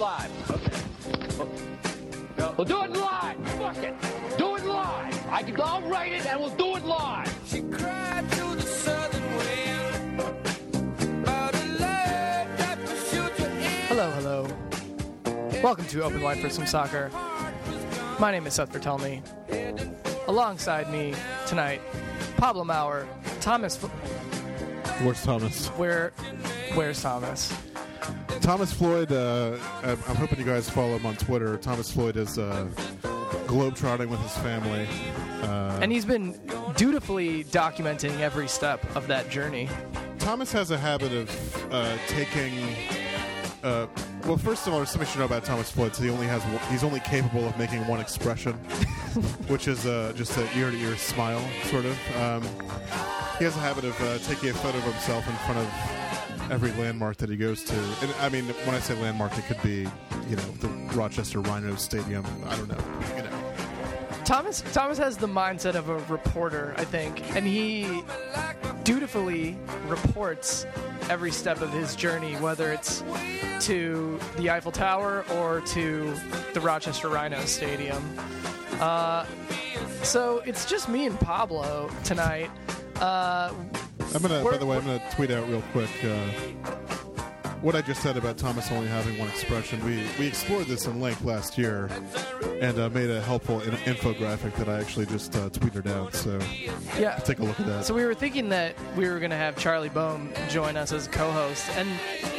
live. Okay. We'll do it live. Fuck it. Do it live. I can, I'll write it and we'll do it live. She cried to the southern wind about that will shoot you in. Hello, hello. Welcome to Open Wide for Some Soccer. My name is Seth Vertelney. Alongside me tonight, Pablo Maurer, Thomas. F- Where's Thomas? where, where's Thomas? Thomas Floyd. Uh, I'm hoping you guys follow him on Twitter. Thomas Floyd is uh, globetrotting with his family. Uh, And he's been dutifully documenting every step of that journey. Thomas has a habit of uh, taking. Uh, well, first of all, there's something you should know about Thomas Floyd. So he only has one- he's only capable of making one expression, which is uh, just an ear-to-ear smile, sort of. Um, he has a habit of uh, taking a photo of himself in front of every landmark that he goes to. And I mean, when I say landmark, it could be, you know, the Rochester Rhino Stadium. I don't know, you know. Thomas Thomas has the mindset of a reporter, I think, and he dutifully reports every step of his journey, whether it's to the Eiffel Tower or to the Rochester Rhino Stadium. Uh, so it's just me and Pablo tonight. Uh, I'm gonna. By the way, I'm gonna tweet out real quick uh, what I just said about Thomas only having one expression. We we explored this in length last year, and uh, made a helpful in- infographic that I actually just uh, tweeted out. So yeah. take a look at that. So we were thinking that we were going to have Charlie Boehm join us as co-host, and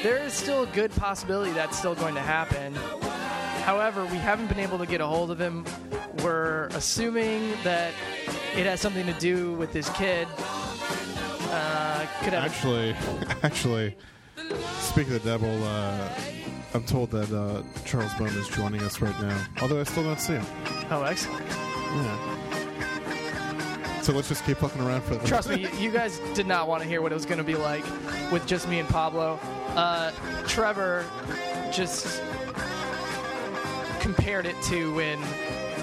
there is still a good possibility that's still going to happen. However, we haven't been able to get a hold of him. We're assuming that it has something to do with his kid. Uh, could have. actually, actually, speak of the devil. Uh, I'm told that uh, Charles Boehm is joining us right now. Although I still don't see him. oh, excellent. Yeah. So let's just keep fucking around for the Trust me, you, you guys did not want to hear what it was going to be like with just me and Pablo. Uh, Trevor just compared it to when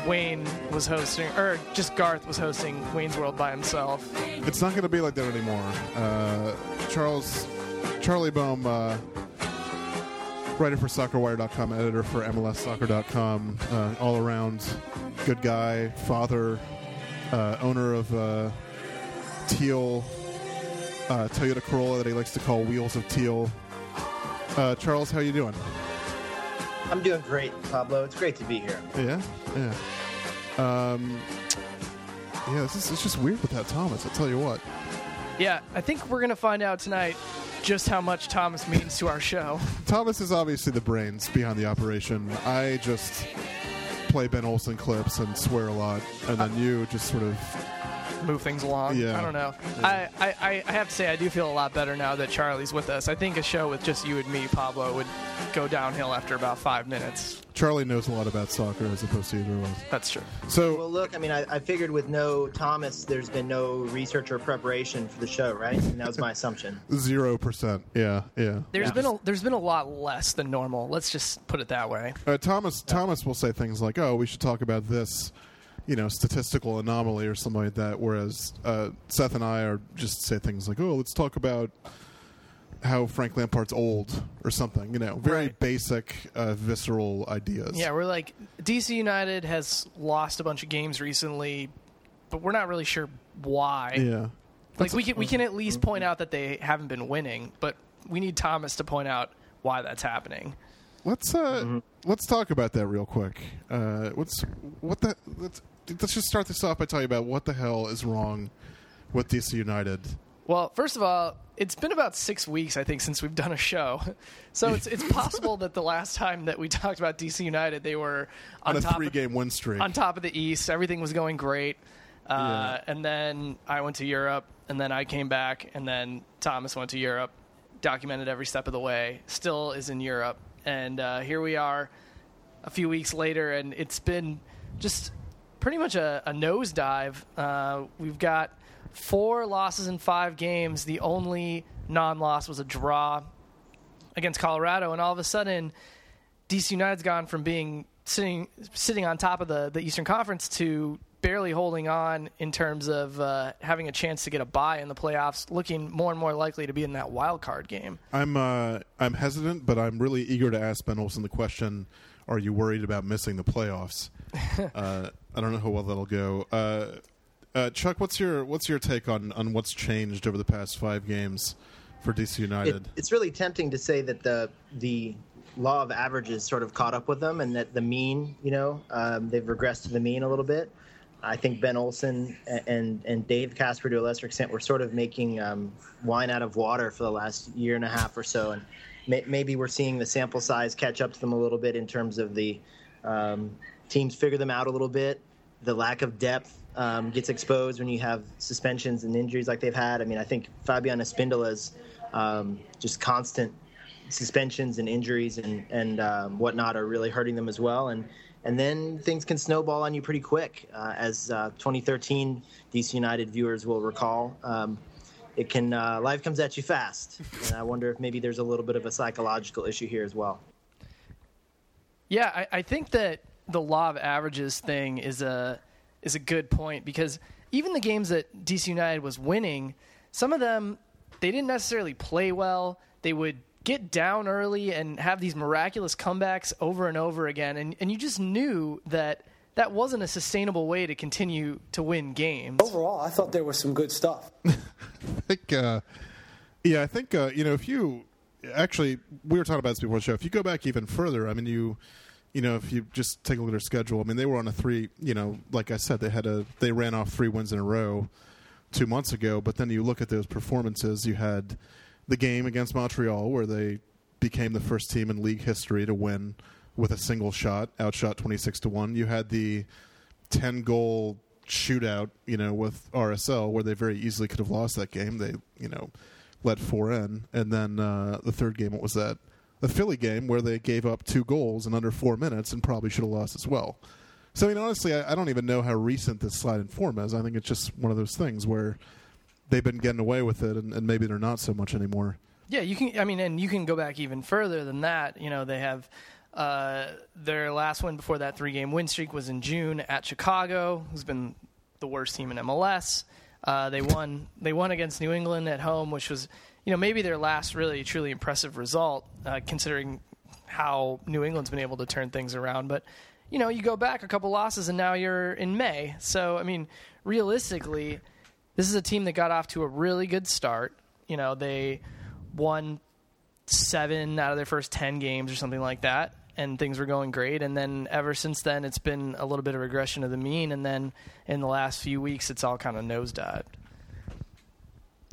Wayne was hosting, or just Garth was hosting Wayne's World by himself. It's not going to be like that anymore. Uh, Charles, Charlie Boehm, uh, writer for SoccerWire.com, editor for MLSsoccer.com, uh, all around good guy, father, uh, owner of uh, Teal, uh, Toyota Corolla that he likes to call Wheels of Teal. Charles, how you doing? I'm doing great, Pablo. It's great to be here. Yeah, yeah. Um, yeah, this is, it's just weird without Thomas. I'll tell you what. Yeah, I think we're going to find out tonight just how much Thomas means to our show. Thomas is obviously the brains behind the operation. I just play Ben Olsen clips and swear a lot, and then you just sort of. Move things along. Yeah. I don't know. I, I, I I have to say, I do feel a lot better now that Charlie's with us. I think a show with just you and me, Pablo, would go downhill after about five minutes. Charlie knows a lot about soccer as opposed to either of us. That's true. So Well, look, I mean, I, I figured with no Thomas, there's been no research or preparation for the show, right? And that was my assumption. zero percent. Yeah, yeah. There's Yeah. been a there's been a lot less than normal. Let's just put it that way. Uh, Thomas Thomas will say things like, "Oh, we should talk about this." You know, statistical anomaly or something like that. Whereas uh, Seth and I are just say things like, "Oh, let's talk about how Frank Lampard's old" or something. You know, very Right. basic, uh, visceral ideas. Yeah, we're like DC United has lost a bunch of games recently, but we're not really sure why. yeah. Like we can we can at least point out that they haven't been winning, but we need Thomas to point out why that's happening. Let's uh, let's talk about that real quick. Uh, what's what the let's let's just start this off by telling you about what the hell is wrong with DC United. Well, first of all, it's been about six weeks, I think, since we've done a show. So it's it's possible that the last time that we talked about DC United, they were on, On a three-game win streak. on top of the East. Everything was going great. Uh, And then I went to Europe, and then I came back, and then Thomas went to Europe, documented every step of the way, still is in Europe. And uh, here we are a few weeks later, and it's been just pretty much a, a nosedive. Uh, we've got four losses in five games. The only non loss was a draw against Colorado, and all of a sudden, DC United's gone from being sitting sitting on top of the the Eastern Conference to barely holding on in terms of uh, having a chance to get a bye in the playoffs, looking more and more likely to be in that wild card game. I'm uh, I'm hesitant, but I'm really eager to ask Ben Olsen the question: Are you worried about missing the playoffs? uh, I don't know how well that'll go. Uh, uh, Chuck, what's your what's your take on, on what's changed over the past five games for DC It, United? it's really tempting to say that the the law of averages sort of caught up with them, and that the mean, you know, um, they've regressed to the mean a little bit. I think Ben Olsen and and Dave Kasper to a lesser extent were sort of making um, wine out of water for the last year and a half or so, and may, maybe we're seeing the sample size catch up to them a little bit in terms of the um, teams figure them out a little bit. The lack of depth um, gets exposed when you have suspensions and injuries like they've had. I mean, I think Fabian Espindola's um, just constant suspensions and injuries and and um, whatnot are really hurting them as well. And and then things can snowball on you pretty quick, uh, as uh, 2013 DC United viewers will recall. Um, it can uh, life comes at you fast, and I wonder if maybe there's a little bit of a psychological issue here as well. Yeah, I, I think that the law of averages thing is a is a good point because even the games that DC United was winning, some of them they didn't necessarily play well. They would get down early and have these miraculous comebacks over and over again, and, and you just knew that that wasn't a sustainable way to continue to win games. Overall, I thought there was some good stuff. I think, uh, yeah, I think uh, you know if you actually we were talking about this before the show. If you go back even further, I mean, you you know, if you just take a look at their schedule, I mean, they were on a three. You know, like I said, they had a they ran off three wins in a row two months ago. But then you look at those performances. You had the game against Montreal where they became the first team in league history to win with a single shot, outshot twenty six to one. You had the ten goal shootout, you know, with RSL where they very easily could have lost that game. They, you know, let four in, and then uh, the third game, what was that? The Philly game where they gave up two goals in under four minutes and probably should have lost as well. So I mean, honestly, I, I don't even know how recent this slide in form is. I think it's just one of those things where they've been getting away with it, and, and maybe they're not so much anymore. Yeah, you can. I mean, and you can go back even further than that. You know, they have uh, their last win before that three-game win streak was in June at Chicago, who's been the worst team in MLS. Uh, they won. They won against New England at home, which was, you know, maybe their last really truly impressive result, uh, considering how New England's been able to turn things around. But you know, you go back a couple losses, and now you're in May. So I mean, realistically, this is a team that got off to a really good start. You know, they won seven out of their first 10 games or something like that and things were going great and then ever since then it's been a little bit of regression of the mean and then in the last few weeks it's all kind of nosedived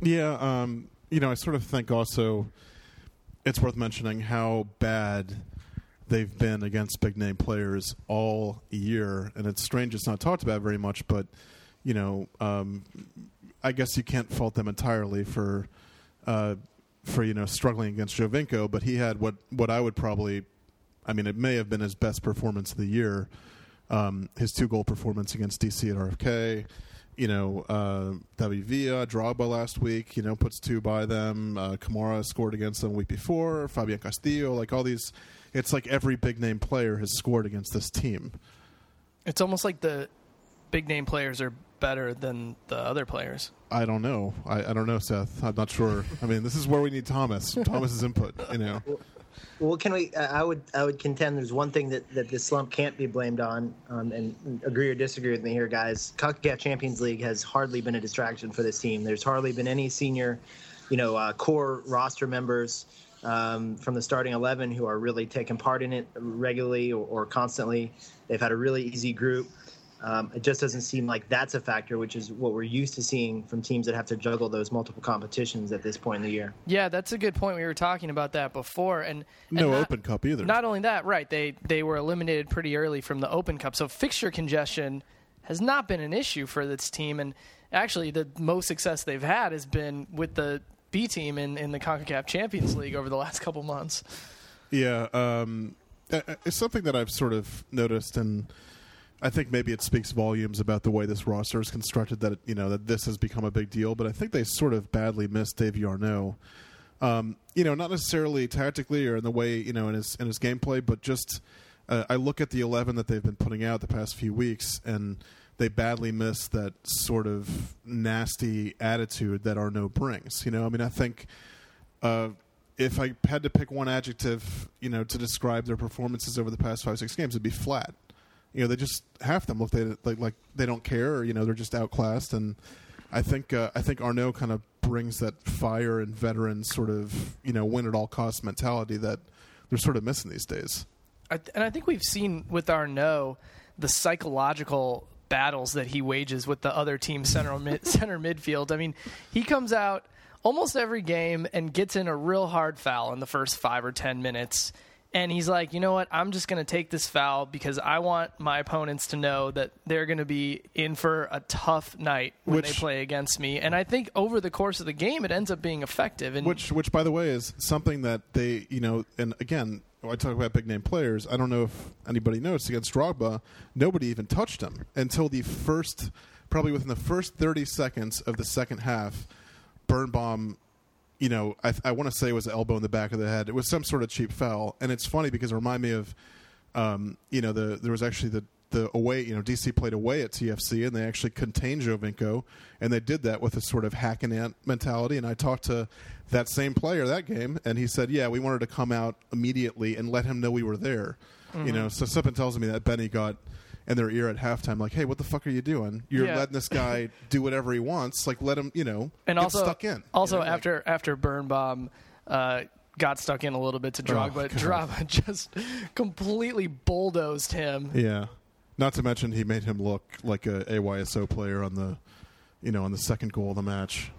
Yeah, um, you know, I sort of think also it's worth mentioning how bad they've been against big name players all year, and it's strange it's not talked about very much. But you know, um, I guess you can't fault them entirely for uh, for you know struggling against Giovinco, but he had what what I would probably, I mean, it may have been his best performance of the year. Um, his two goal performance against DC at RFK. You know, uh, David Villa, Drogba last week, you know, puts two by them. Uh, Kamara scored against them the week before. Fabian Castillo, like all these. It's like every big name player has scored against this team. it's almost like the big name players are better than the other players I don't know. I, I don't know, Seth. I'm not sure. I mean, this is where we need Thomas. Thomas's input. You know. Well, can we? I would I would contend there's one thing that, that this slump can't be blamed on, um, and agree or disagree with me here, guys. CONCACAF Champions League has hardly been a distraction for this team. There's hardly been any senior, you know, uh, core roster members um, from the starting eleven who are really taking part in it regularly or, or constantly. They've had a really easy group. Um, it just doesn't seem like that's a factor, which is what we're used to seeing from teams that have to juggle those multiple competitions at this point in the year. yeah that's a good point we were talking about that before and, and No not- Open Cup either. Not only that, right? They they were eliminated pretty early from the Open Cup, so fixture congestion has not been an issue for this team. And actually, the most success they've had has been with the B team in, in the Concacaf Champions League over the last couple months. Yeah, um, it's something that I've sort of noticed, and I think maybe it speaks volumes about the way this roster is constructed. That you know that this has become a big deal, but I think they sort of badly missed Davy Arnaud. Um, you know, not necessarily tactically or in the way you know in his in his gameplay, but just uh, I look at the eleven that they've been putting out the past few weeks, and they badly miss that sort of nasty attitude that Arnaud brings. You know, I mean, I think uh, if I had to pick one adjective, you know, to describe their performances over the past five six games, it'd be flat. You know, they just half them look they like like they don't care. Or, you know, they're just outclassed, and I think uh, I think Arnaud kind of brings that fire and veteran sort of you know win at all costs mentality that they're sort of missing these days. I, and I think we've seen with Arnaud the psychological battles that he wages with the other team center mid, center midfield. I mean, he comes out almost every game and gets in a real hard foul in the first five or ten minutes. And he's like, you know what? I'm just going to take this foul because I want my opponents to know that they're going to be in for a tough night when Which- they play against me. And I think over the course of the game, it ends up being effective. And Which, which, by the way, is something that they, you know, and again, I talk about big name players. I don't know if anybody noticed against Drogba, nobody even touched him until the first, probably within the first thirty seconds of the second half. Birnbaum, you know, I, I want to say it was an elbow in the back of the head. It was some sort of cheap foul, and it's funny because it reminded me of, um, you know, the there was actually the the away, you know, DC played away at TFC, and they actually contained Giovinco, and they did that with a sort of hack and ant mentality. And I talked to that same player that game, and he said, "Yeah, we wanted to come out immediately and let him know we were there." You know, so something tells me that Benny got in their ear at halftime, like, "Hey, what the fuck are you doing? You're Yeah. letting this guy do whatever he wants. Like, let him, you know, and get also stuck in." Also, You know, like- after after Birnbaum uh, got stuck in a little bit to Drogba, God. Drogba just completely bulldozed him. Yeah. Not to mention he made him look like a AYSO player on the, you know, on the second goal of the match.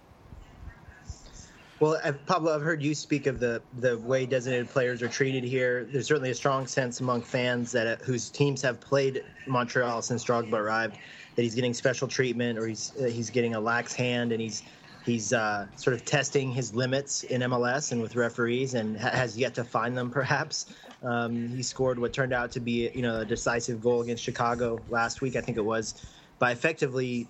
Well, I've, Pablo, I've heard you speak of the the way designated players are treated here. There's certainly a strong sense among fans that uh, whose teams have played Montreal since Drogba arrived that he's getting special treatment or he's uh, he's getting a lax hand and he's he's uh, sort of testing his limits in MLS and with referees and ha- has yet to find them. Perhaps um, he scored what turned out to be you know a decisive goal against Chicago last week, I think it was, by effectively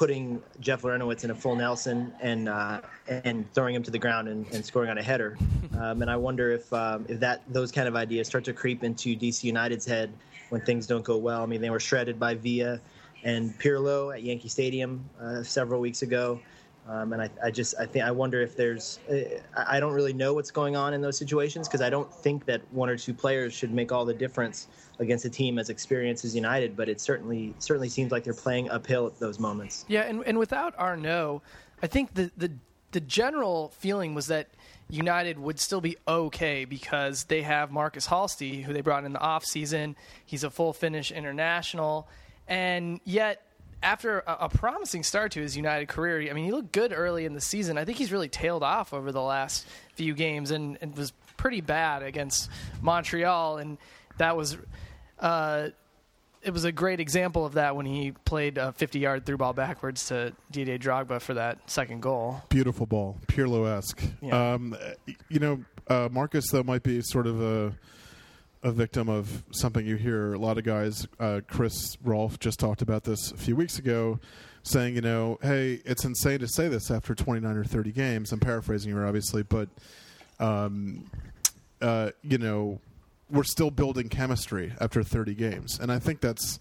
putting Jeff Larentowicz in a full Nelson and uh, and throwing him to the ground and, and scoring on a header. Um, and I wonder if um, if that those kind of ideas start to creep into DC United's head when things don't go well. I mean, they were shredded by Villa and Pirlo at Yankee Stadium uh, several weeks ago. Um, and I, I just I think I wonder if there's uh, I don't really know what's going on in those situations because I don't think that one or two players should make all the difference against a team as experienced as United. But it certainly certainly seems like they're playing uphill at those moments. Yeah, and, and without Arnaud, I think the, the the general feeling was that United would still be okay because they have Markus Halsti, who they brought in the off season. He's a full Finnish international, and yet after a, a promising start to his United career, I mean, he looked good early in the season. I think he's really tailed off over the last few games and, and was pretty bad against Montreal, and that was. Uh, it was a great example of that when he played a 50 yard through ball backwards to Didier Drogba for that second goal. Beautiful ball, Pirlo esque. Yeah. Um, you know, uh, Markus though might be sort of a a victim of something you hear a lot of guys. Uh, Chris Rolfe just talked about this a few weeks ago, saying, you know, hey, it's insane to say this after 29 or 30 games. I'm paraphrasing here, obviously, but um, uh, you know, we're still building chemistry after 30 games, and I think that's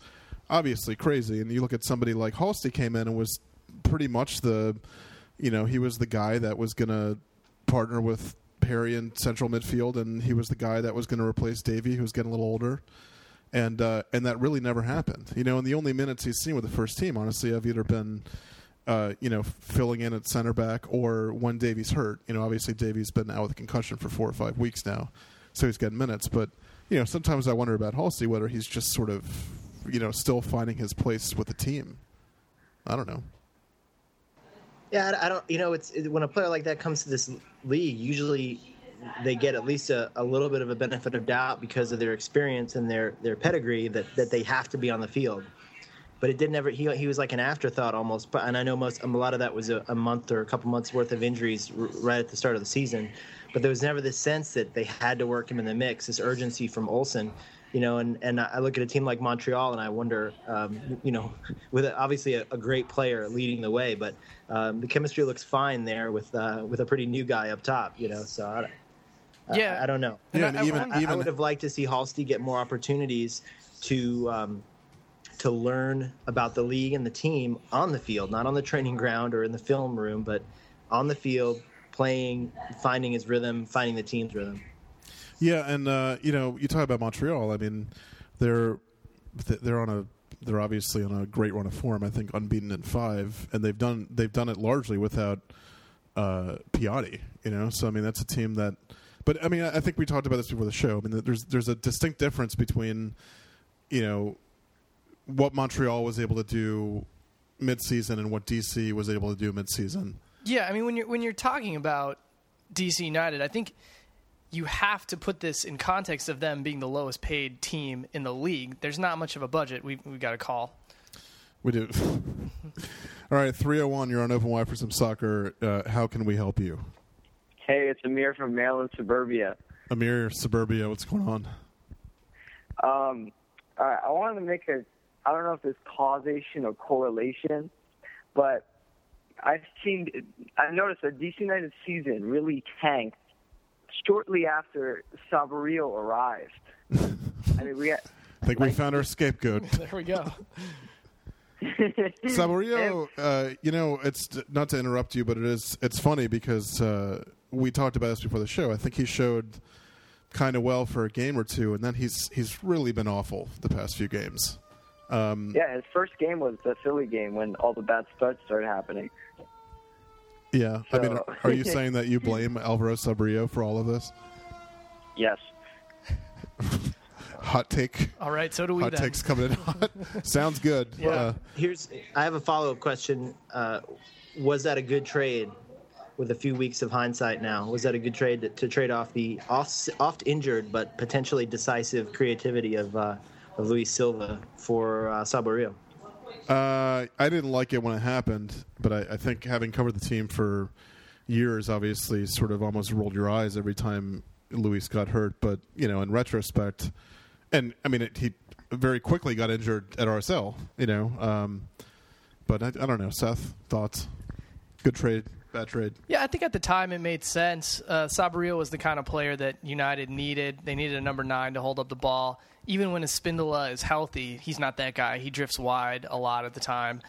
obviously crazy. And you look at somebody like Halsti came in and was pretty much the, you know, he was the guy that was going to partner with Perry in central midfield, and he was the guy that was going to replace Davy, who's getting a little older. And uh, and that really never happened, you know. And the only minutes he's seen with the first team, honestly, have either been uh, you know, filling in at center back or when Davy's hurt. You know, obviously Davy's been out with a concussion for four or five weeks now, so he's getting minutes. But you know, sometimes I wonder about Halsti whether he's just sort of, you know, still finding his place with the team. I don't know. Yeah, I, don't. You know, it's it, when a player like that comes to this league, usually they get at least a, a little bit of a benefit of doubt because of their experience and their their pedigree that that they have to be on the field. But it didn't ever. He he was like an afterthought almost. But and I know most a lot of that was a, a month or a couple months worth of injuries r- right at the start of the season. But there was never this sense that they had to work him in the mix. This urgency from Olsen you know, and, and I look at a team like Montreal and I wonder, um, you know, with a, obviously a, a, great player leading the way, but um, the chemistry looks fine there with uh, with a pretty new guy up top, you know. So I, Yeah. I, I don't know. Yeah, And and I- I even I, I would have liked to see Halsti get more opportunities to um, to learn about the league and the team on the field, not on the training ground or in the film room, but on the field, playing, finding his rhythm, finding the team's rhythm. Yeah, and uh, you know, you talk about Montreal. I mean, they're they're on a they're obviously on a great run of form. I think unbeaten in five, and they've done they've done it largely without uh, Piatti. You know, so I mean, that's a team that. But I mean, I think we talked about this before the show. I mean, there's there's a distinct difference between, you know, what Montreal was able to do midseason and what DC was able to do midseason. Yeah, I mean when you're when you're talking about DC United, I think you have to put this in context of them being the lowest paid team in the league. There's not much of a budget. We we got a call. We do. All right, 301, you're on Open Wide for some soccer. Uh, how can we help you? Hey, it's Amir from Maryland suburbia. Amir, Suburbia, what's going on? Um, all right, I wanted to make a. I don't know if there's causation or correlation, but I've seen. I noticed that DC United season really tanked shortly after Saborio arrived. I mean, we had. I think we found our scapegoat. There we go. Saborio, uh, you know, it's not to interrupt you, but it is. It's funny because uh, we talked about this before the show. I think he showed kind of well for a game or two, and then he's he's really been awful the past few games. Um, Yeah, his first game was the Philly game when all the bad starts started happening. Yeah, I mean, are, are you saying that you blame Alvaro Saborio for all of this? Yes. Hot take. All right, so do we Hot then. takes coming in hot. Sounds good. Yeah. Uh, Here's I have a follow up question. Uh, was that a good trade? With a few weeks of hindsight now, was that a good trade to, to trade off the oft, oft injured but potentially decisive creativity of uh, of Luis Silva for uh, Saborio? Uh, I didn't like it when it happened, but I, I think having covered the team for years, obviously, sort of almost rolled your eyes every time Luis got hurt. But you know, in retrospect, and I mean, it, he very quickly got injured at RSL. You know, um, but I, I don't know. Seth, thoughts? Good trade, bad trade. Yeah, I think at the time it made sense. Uh, was the kind of player that United needed. They needed a number nine to hold up the ball. Even when Espindola is healthy, he's not that guy. He drifts wide a lot of the time.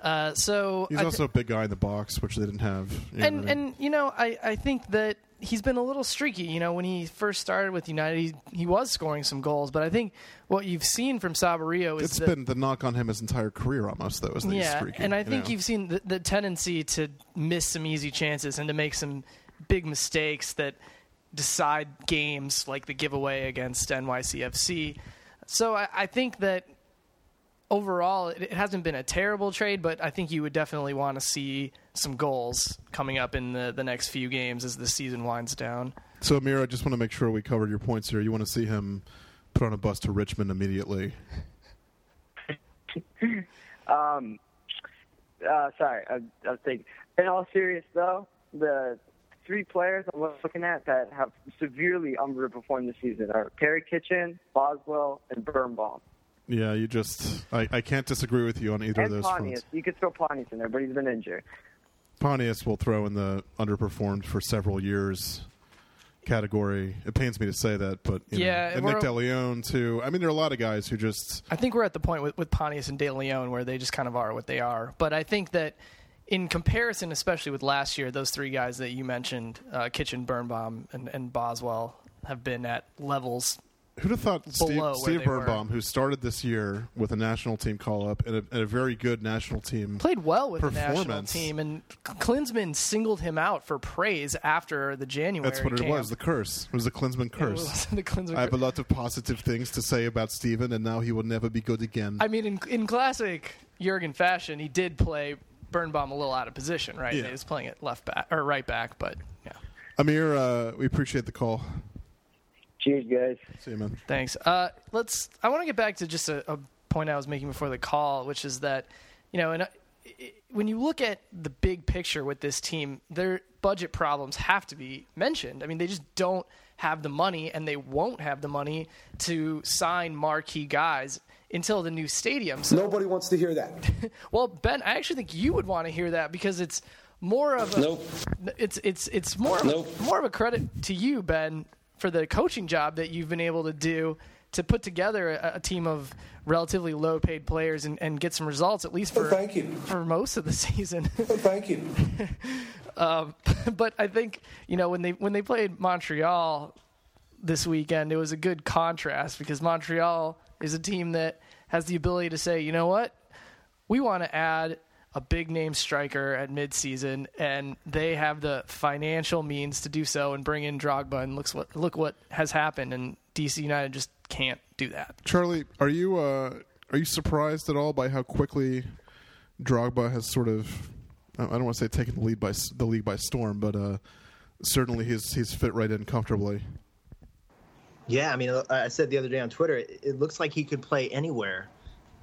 Uh, so He's I also a big guy in the box, which they didn't have. you know and and you know I, I think that he's been a little streaky. You know when he first started with United, he, he was scoring some goals, but I think what you've seen from Saborio is it's that, been the knock on him his entire career, almost. Though, is that he's yeah, streaky, and I you think know? you've seen the, the tendency to miss some easy chances and to make some big mistakes that decide games, like the giveaway against NYCFC. So I, I think that overall it, it hasn't been a terrible trade, but I think you would definitely want to see some goals coming up in the, the next few games as the season winds down. So, Amir, I just want to make sure we covered your points here. You want to see him put on a bus to Richmond immediately. Um, uh, sorry, I, I was thinking. In all serious though, the three players I'm looking at that have severely underperformed this season are Perry Kitchen, Boswell, and Birnbaum. Yeah, you just. I, I can't disagree with you on either of And those Pontius. fronts. You could throw Pontius in there, but he's been injured. Pontius will throw in the underperformed for several years category. It pains me to say that, but you know. Yeah, and Nick DeLeon too. I mean, there are a lot of guys who just. I think we're at the point with, with Pontius and DeLeon where they just kind of are what they are. But I think that in comparison, especially with last year, those three guys that you mentioned, uh, Kitchen, Birnbaum, and, and Boswell, have been at levels. Who'd have thought Steve, Steve they were. Who started this year with a national team call up and a, and a very good national team Played well with the national team, and Klinsmann singled him out for praise after the January. That's what it was. The curse. It was the Klinsmann curse. the Klinsmann I have a lot of positive things to say about Steven, and now he will never be good again. I mean, in, in classic Jurgen fashion, he did play Birnbaum a little out of position, right? Yeah. He was playing it left back or right back, but yeah. Amir, uh, we appreciate the call. Cheers, guys. See you, man. Thanks. Uh, let's. I want to get back to just a, a point I was making before the call, which is that, you know, and uh, when you look at the big picture with this team, their budget problems have to be mentioned. I mean, they just don't have the money, and they won't have the money to sign marquee guys until the new stadium. So, Nobody wants to hear that. well, Ben, I actually think you would want to hear that because it's more of a Nope. it's it's it's more of Nope. a, more of a credit to you, Ben, for the coaching job that you've been able to do to put together a, a team of relatively low paid players and, and get some results at least oh, for Oh, thank you. for most of the season. Oh, thank you. Um, but I think you know when they when they played Montreal this weekend, it was a good contrast because Montreal is a team that has the ability to say, you know what, we want to add a big name striker at midseason, and they have the financial means to do so and bring in Drogba. And looks what look what has happened, and DC United just can't do that. Charlie, are you uh, are you surprised at all by how quickly Drogba has sort of I don't want to say taken the lead by the league by storm, but uh, certainly he's he's fit right in comfortably. Yeah, I mean, uh, I said the other day on Twitter, it, looks like he could play anywhere,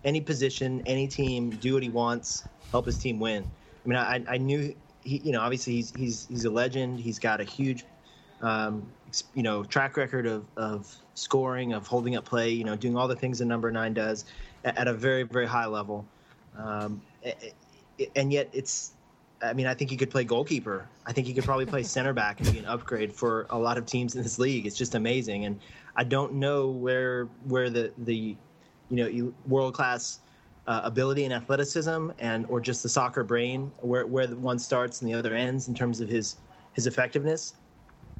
any position, any team, do what he wants, help his team win. I mean, I, I knew he, you know, obviously he's he's he's a legend. He's got a huge, um, you know, track record of of scoring, of holding up play, you know, doing all the things a number nine does at, at a very very high level. Um, and yet it's I mean, I think he could play goalkeeper. I think he could probably play center back and be an upgrade for a lot of teams in this league. It's just amazing, and I don't know where where the the you know world class uh, ability and athleticism and or just the soccer brain where where one starts and the other ends in terms of his his effectiveness.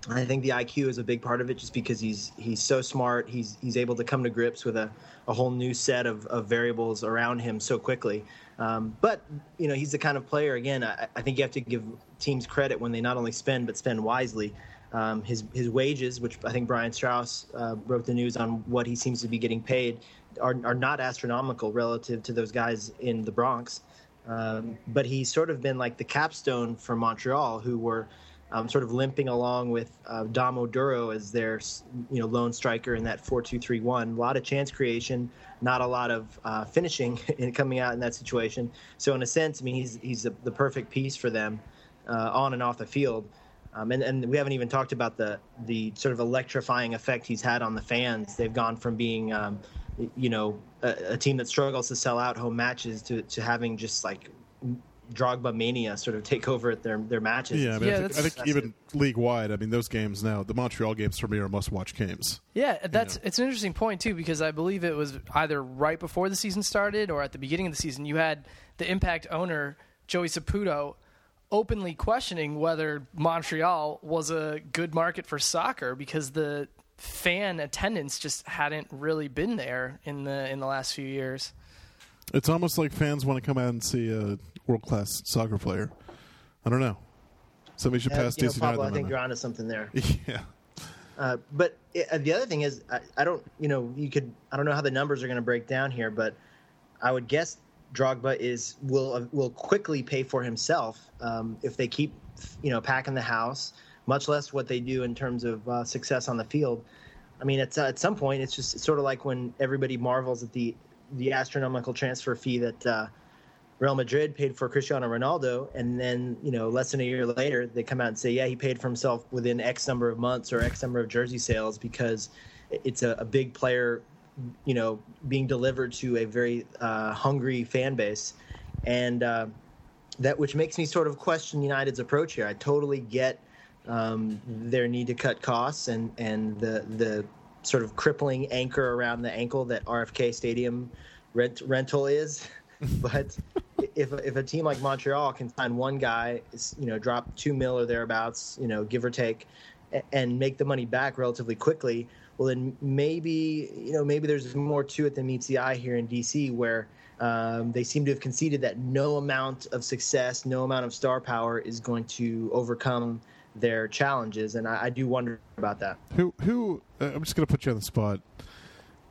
I think the IQ is a big part of it, just because he's he's so smart. He's he's able to come to grips with a, a whole new set of, of variables around him so quickly. Um, but you know, he's the kind of player. Again, I, I think you have to give teams credit when they not only spend but spend wisely. Um, his his wages, which I think Brian Straus uh, broke the news on what he seems to be getting paid, are are not astronomical relative to those guys in the Bronx. Um, but he's sort of been like the capstone for Montreal, who were um, sort of limping along with uh, Dom Oduro as their you know lone striker in that four-two-three-one. A lot of chance creation, not a lot of uh, finishing in coming out in that situation. So in a sense, I mean, he's he's the, the perfect piece for them uh, on and off the field. Um, and, and we haven't even talked about the the sort of electrifying effect he's had on the fans. They've gone from being, um, you know, a, a team that struggles to sell out home matches to, to having just like Drogba mania sort of take over at their their matches. Yeah, I mean, Yeah, I, think, I think even league wide, I mean, those games now, the Montreal games for me are must watch games. Yeah, that's it's an interesting point too because I believe it was either right before the season started or at the beginning of the season. You had the Impact owner Joey Saputo openly questioning whether Montreal was a good market for soccer because the fan attendance just hadn't really been there in the in the last few years. It's almost like fans want to come out and see a world class soccer player. I don't know. Somebody should Uh, pass you know, DC Pablo, I think you're onto something there. yeah. Uh, but uh, the other thing is, I, I don't, you know, you could, I don't know how the numbers are going to break down here, but I would guess Drogba is will uh, will quickly pay for himself um, if they keep, you know, packing the house. Much less what they do in terms of uh, success on the field. I mean, it's, uh, at some point, it's just it's sort of like when everybody marvels at the the astronomical transfer fee that uh, Real Madrid paid for Cristiano Ronaldo, and then you know less than a year later they come out and say, yeah, he paid for himself within X number of months or X number of jersey sales because it's a, a big player, you know, being delivered to a very uh, hungry fan base, and uh, that which makes me sort of question United's approach here. I totally get um, their need to cut costs and and the the sort of crippling anchor around the ankle that RFK Stadium rent, rental is. but if if a team like Montreal can sign one guy, you know, drop two mil or thereabouts, you know, give or take, and make the money back relatively quickly, well then maybe you know maybe there's more to it than meets the eye here in DC, where um, they seem to have conceded that no amount of success, no amount of star power is going to overcome their challenges, and I, I do wonder about that. Who who? Uh, I'm just going to put you on the spot.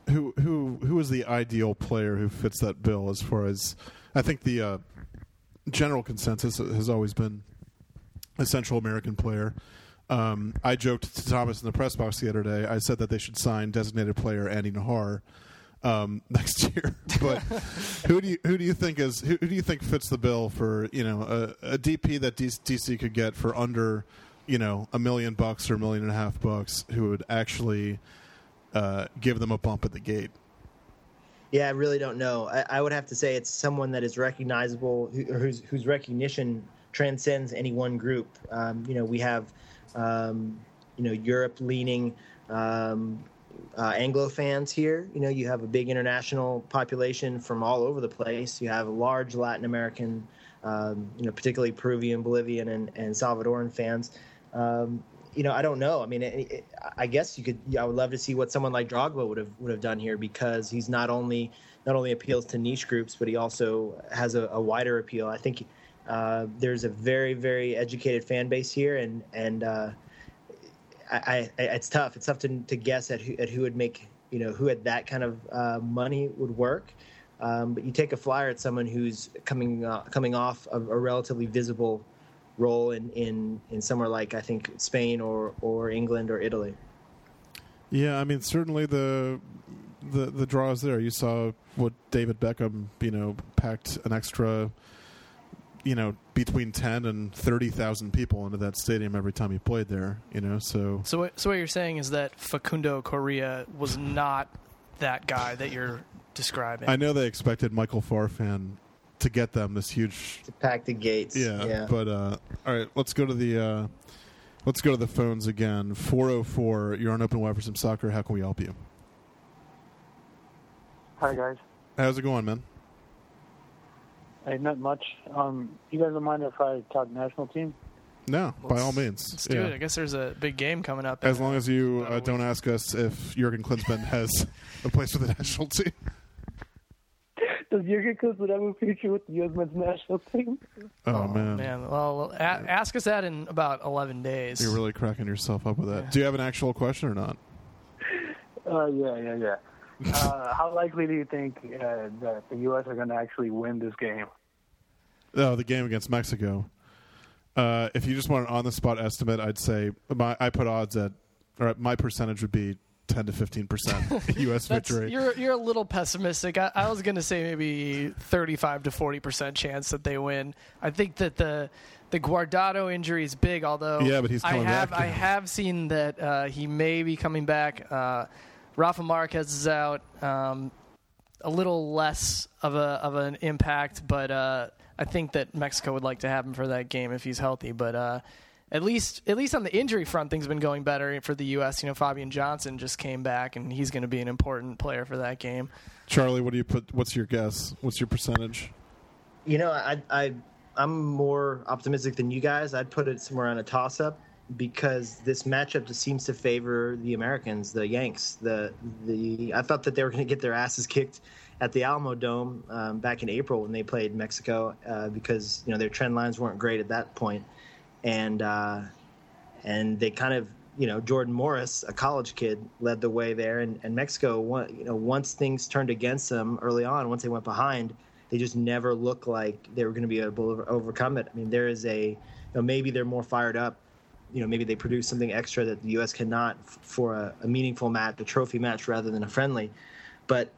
Who who who is the ideal player who fits that bill? As far as I think the uh, general consensus has always been a Central American player. Um, I joked to Thomas in the press box the other day. I said that they should sign designated player Andy Najar um, next year. But who do you who do you think is who, who do you think fits the bill for you know a, a DP that DC could get for under you know a million bucks or a million and a half bucks who would actually uh, give them a bump at the gate? Yeah, I really don't know. I, I would have to say it's someone that is recognizable, who, whose whose recognition transcends any one group. Um, you know, we have um, you know Europe leaning um, uh, Anglo fans here. You know, you have a big international population from all over the place. You have a large Latin American, um, you know, particularly Peruvian, Bolivian, and, and Salvadoran fans. Um, you know, I don't know. I mean, it, it, I guess you could. I would love to see what someone like Drogba would have would have done here because he's not only not only appeals to niche groups, but he also has a, a wider appeal. I think uh, there's a very very educated fan base here, and and uh, I, I, it's tough. It's tough to, to guess at who at who would make you know who at that kind of uh, money would work. Um, but you take a flyer at someone who's coming uh, coming off of a relatively visible role in, in, in somewhere like I think Spain or, or England or Italy. Yeah, I mean certainly the the the draws there. You saw what David Beckham, you know, packed an extra, you know, between ten and thirty thousand people into that stadium every time he played there. You know, so So, what, so what you're saying is that Facundo Correa was not that guy that you're describing. I know they expected Michael Farfan to get them this huge To pack the gates. Yeah, yeah. but uh, all right, let's go to the uh, let's go to the phones again. Four oh four. You're on Open Wide for some soccer. How can we help you? Hi guys. How's it going, man? Hey, not much. Um, you guys don't mind if I talk national team? No, by Let's- all means. Let's do Yeah. it. I guess there's a big game coming up. As long uh, as you uh, don't ask us if Jurgen Klinsmann has a place for the national team. Does Jurgen Klinsmann have a future with the U.S. men's national team? Oh, man. Man, well, a- ask us that in about 11 days. you're really cracking yourself up with that. Do you have an actual question or not? Uh, yeah, yeah, yeah. uh, how likely do you think uh, that the U.S. are going to actually win this game? Oh, the game against Mexico. Uh, if you just want an on-the-spot estimate, I'd say my I put odds at, or my percentage would be ten to fifteen percent U.S. That's, victory. you're you're a little pessimistic. I, I was going to say maybe 35 to 40 percent chance that they win. I think that the the Guardado injury is big, although Yeah, but he's I have back, I have seen that uh, he may be coming back. Uh, Rafa Marquez is out. Um, a little less of a of an impact, but uh, I think that Mexico would like to have him for that game if he's healthy. But uh, at least at least on the injury front, things have been going better for the U.S. You know, Fabian Johnson just came back, and he's going to be an important player for that game. Charlie, what do you put? What's your guess? What's your percentage? You know, I, I, I'm more optimistic than you guys. I'd put it somewhere on a toss-up because this matchup just seems to favor the Americans, the Yanks. The the I thought that they were going to get their asses kicked at the Alamo Dome um, back in April when they played Mexico uh, because you know their trend lines weren't great at that point, and uh, and they kind of you know Jordan Morris, a college kid, led the way there, and, and Mexico, you know, once things turned against them early on, once they went behind, they just never looked like they were going to be able to overcome it. I mean, there is a, you know, maybe they're more fired up. You know, maybe they produce something extra that the U.S. cannot f- for a, a meaningful match, a trophy match rather than a friendly. But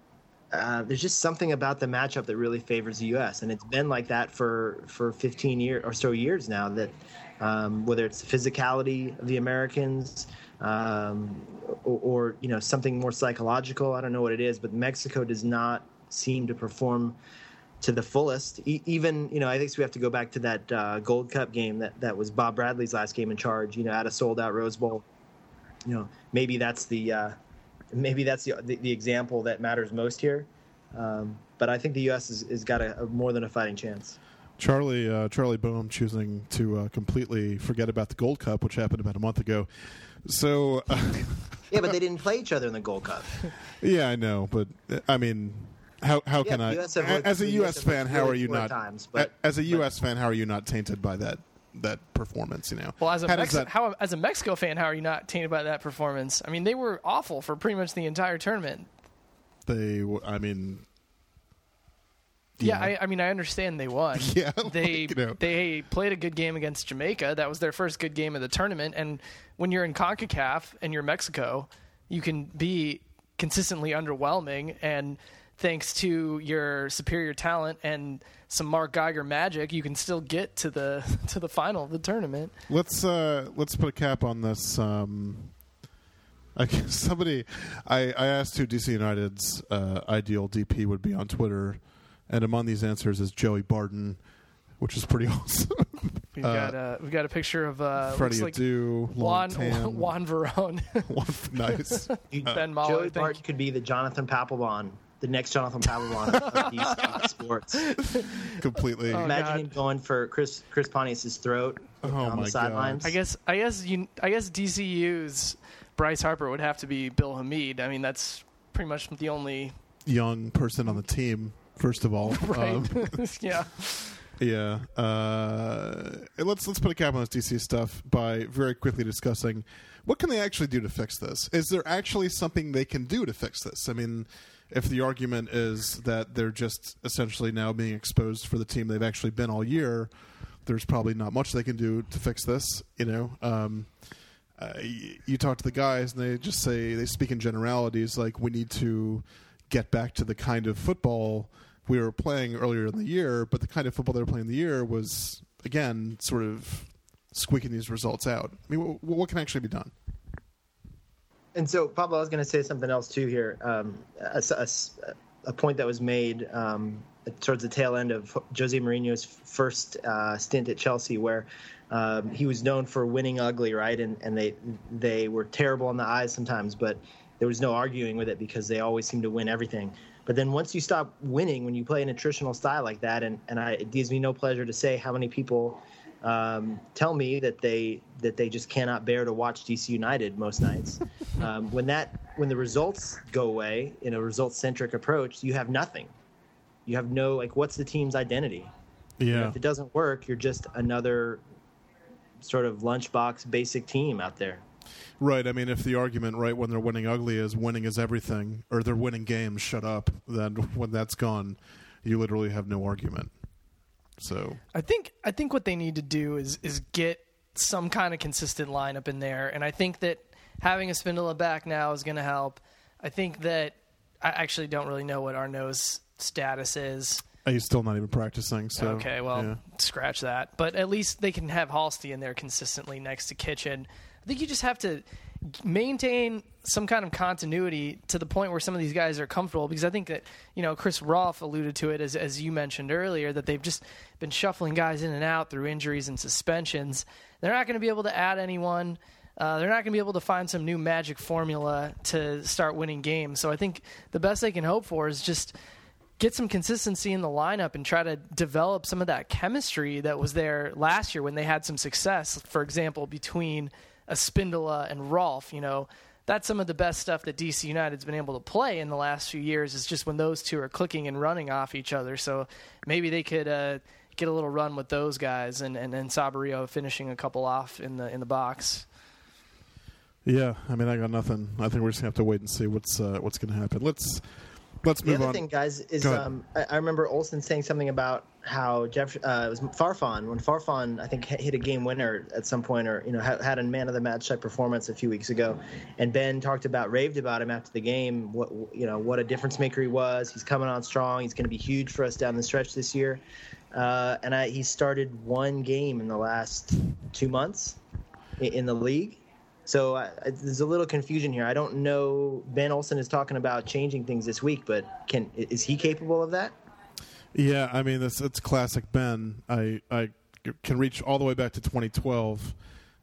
uh, there's just something about the matchup that really favors the U.S. and it's been like that for for 15 years or so years now. That um, whether it's the physicality of the Americans um, or, or you know something more psychological, I don't know what it is, but Mexico does not seem to perform to the fullest. E- even you know, I think we have to go back to that uh, Gold Cup game that that was Bob Bradley's last game in charge. You know, at a sold out Rose Bowl. You know, maybe that's the uh, maybe that's the, the the example that matters most here. Um, but I think the U.S. has, got a, a more than a fighting chance. Charlie uh, Charlie Boehm choosing to uh, completely forget about the Gold Cup, which happened about a month ago. So, uh, Yeah, but they didn't play each other in the Gold Cup. yeah, I know, but uh, I mean, how how Yeah, can I, US have a- looked- as a U.S. US fan, how are you not times, but- as a but- U.S. fan, how are you not tainted by that that performance? You know, Well, as a how does Mex- that- how as a Mexico fan, how are you not tainted by that performance? I mean, they were awful for pretty much the entire tournament. they, w- I mean, Yeah, I, I mean, I understand they won. Yeah, they like, you know. they played a good game against Jamaica. That was their first good game of the tournament. And when you're in Concacaf and you're Mexico, you can be consistently underwhelming. And thanks to your superior talent and some Mark Geiger magic, you can still get to the to the final of the tournament. Let's uh, let's put a cap on this. Um, I guess somebody, I, I asked who DC United's uh, ideal DP would be on Twitter, and among these answers is Joey Barton, which is pretty awesome. We've Uh, got uh, we've got a picture of uh, Freddie looks like Adu, Juan Long Juan Verone. nice. You- Ben Mahler, Joey I think. Barton could be the Jonathan Papelbon, the next Jonathan Papelbon of DC sports. Completely. Oh, Imagine God. him going for Chris Chris Pontius's throat Oh, on my the sidelines. I guess I guess you I guess DCU's Bryce Harper would have to be Bill Hamid. I mean that's pretty much the only Young person on the team, first of all. right. Um, yeah. Yeah. Uh, let's let's put a cap on this DC stuff by very quickly discussing what can they actually do to fix this. Is there actually something they can do to fix this? I mean, if the argument is that they're just essentially now being exposed for the team they've actually been all year, there's probably not much they can do to fix this. You know. Um, uh, you talk to the guys and they just say they speak in generalities like we need to get back to the kind of football we were playing earlier in the year but the kind of football they were playing in the year was again sort of squeaking these results out i mean what, what can actually be done And so, Pablo, I was going to say something else too here. Um, a, a- a point that was made um, towards the tail end of Jose Mourinho's first uh, stint at Chelsea, where um, he was known for winning ugly, right? And and they they were terrible on the eyes sometimes, but there was no arguing with it because they always seemed to win everything. But then once you stop winning, when you play an attritional style like that, and, and I, it gives me no pleasure to say how many people um, tell me that they that they just cannot bear to watch DC United most nights. um, when that when the results go away in a results centric approach, you have nothing. You have no like what's the team's identity? Yeah if it doesn't work, you're just another sort of lunchbox basic team out there. Right i mean if the argument right when they're winning ugly is winning is everything or they're winning games shut up then when that's gone you literally have no argument so I think I think what they need to do is is get some kind of consistent lineup in there, and I think that having Espindola back now is going to help. I think that I actually don't really know what Arnaud's status is. Uh, he's still not even practicing so okay, well, yeah. scratch that. But at least they can have Halsti in there consistently next to Kitchen. I think you just have to maintain some kind of continuity to the point where some of these guys are comfortable because I think that you know Chris Rolfe alluded to it as as you mentioned earlier that they've just been shuffling guys in and out through injuries and suspensions. They're not going to be able to add anyone. Uh, they're not going to be able to find some new magic formula to start winning games. So I think the best they can hope for is just get some consistency in the lineup and try to develop some of that chemistry that was there last year when they had some success. For example, between Espindola and Rolfe, you know, that's some of the best stuff that DC United's been able to play in the last few years. Is just when those two are clicking and running off each other. So maybe they could uh, get a little run with those guys, and and, and Saborio finishing a couple off in the in the box. Yeah, I mean, I got nothing. I think we're just gonna have to wait and see what's uh, what's gonna happen. Let's let's The move other on. thing, guys, is um, I, I remember Olsen saying something about how Jeff uh, it was Farfan when Farfan I think hit a game winner at some point, or you know had, a man of the match type performance a few weeks ago, and Ben talked about raved about him after the game. What you know what a difference maker he was. He's coming on strong. He's going to be huge for us down the stretch this year. Uh, and I, he started one game in the last two months in the league. So I- there's a little confusion here. I don't know. Ben Olsen is talking about changing things this week, but can is he capable of that? Yeah, I mean, it's it's classic Ben. I I can reach all the way back to 2012,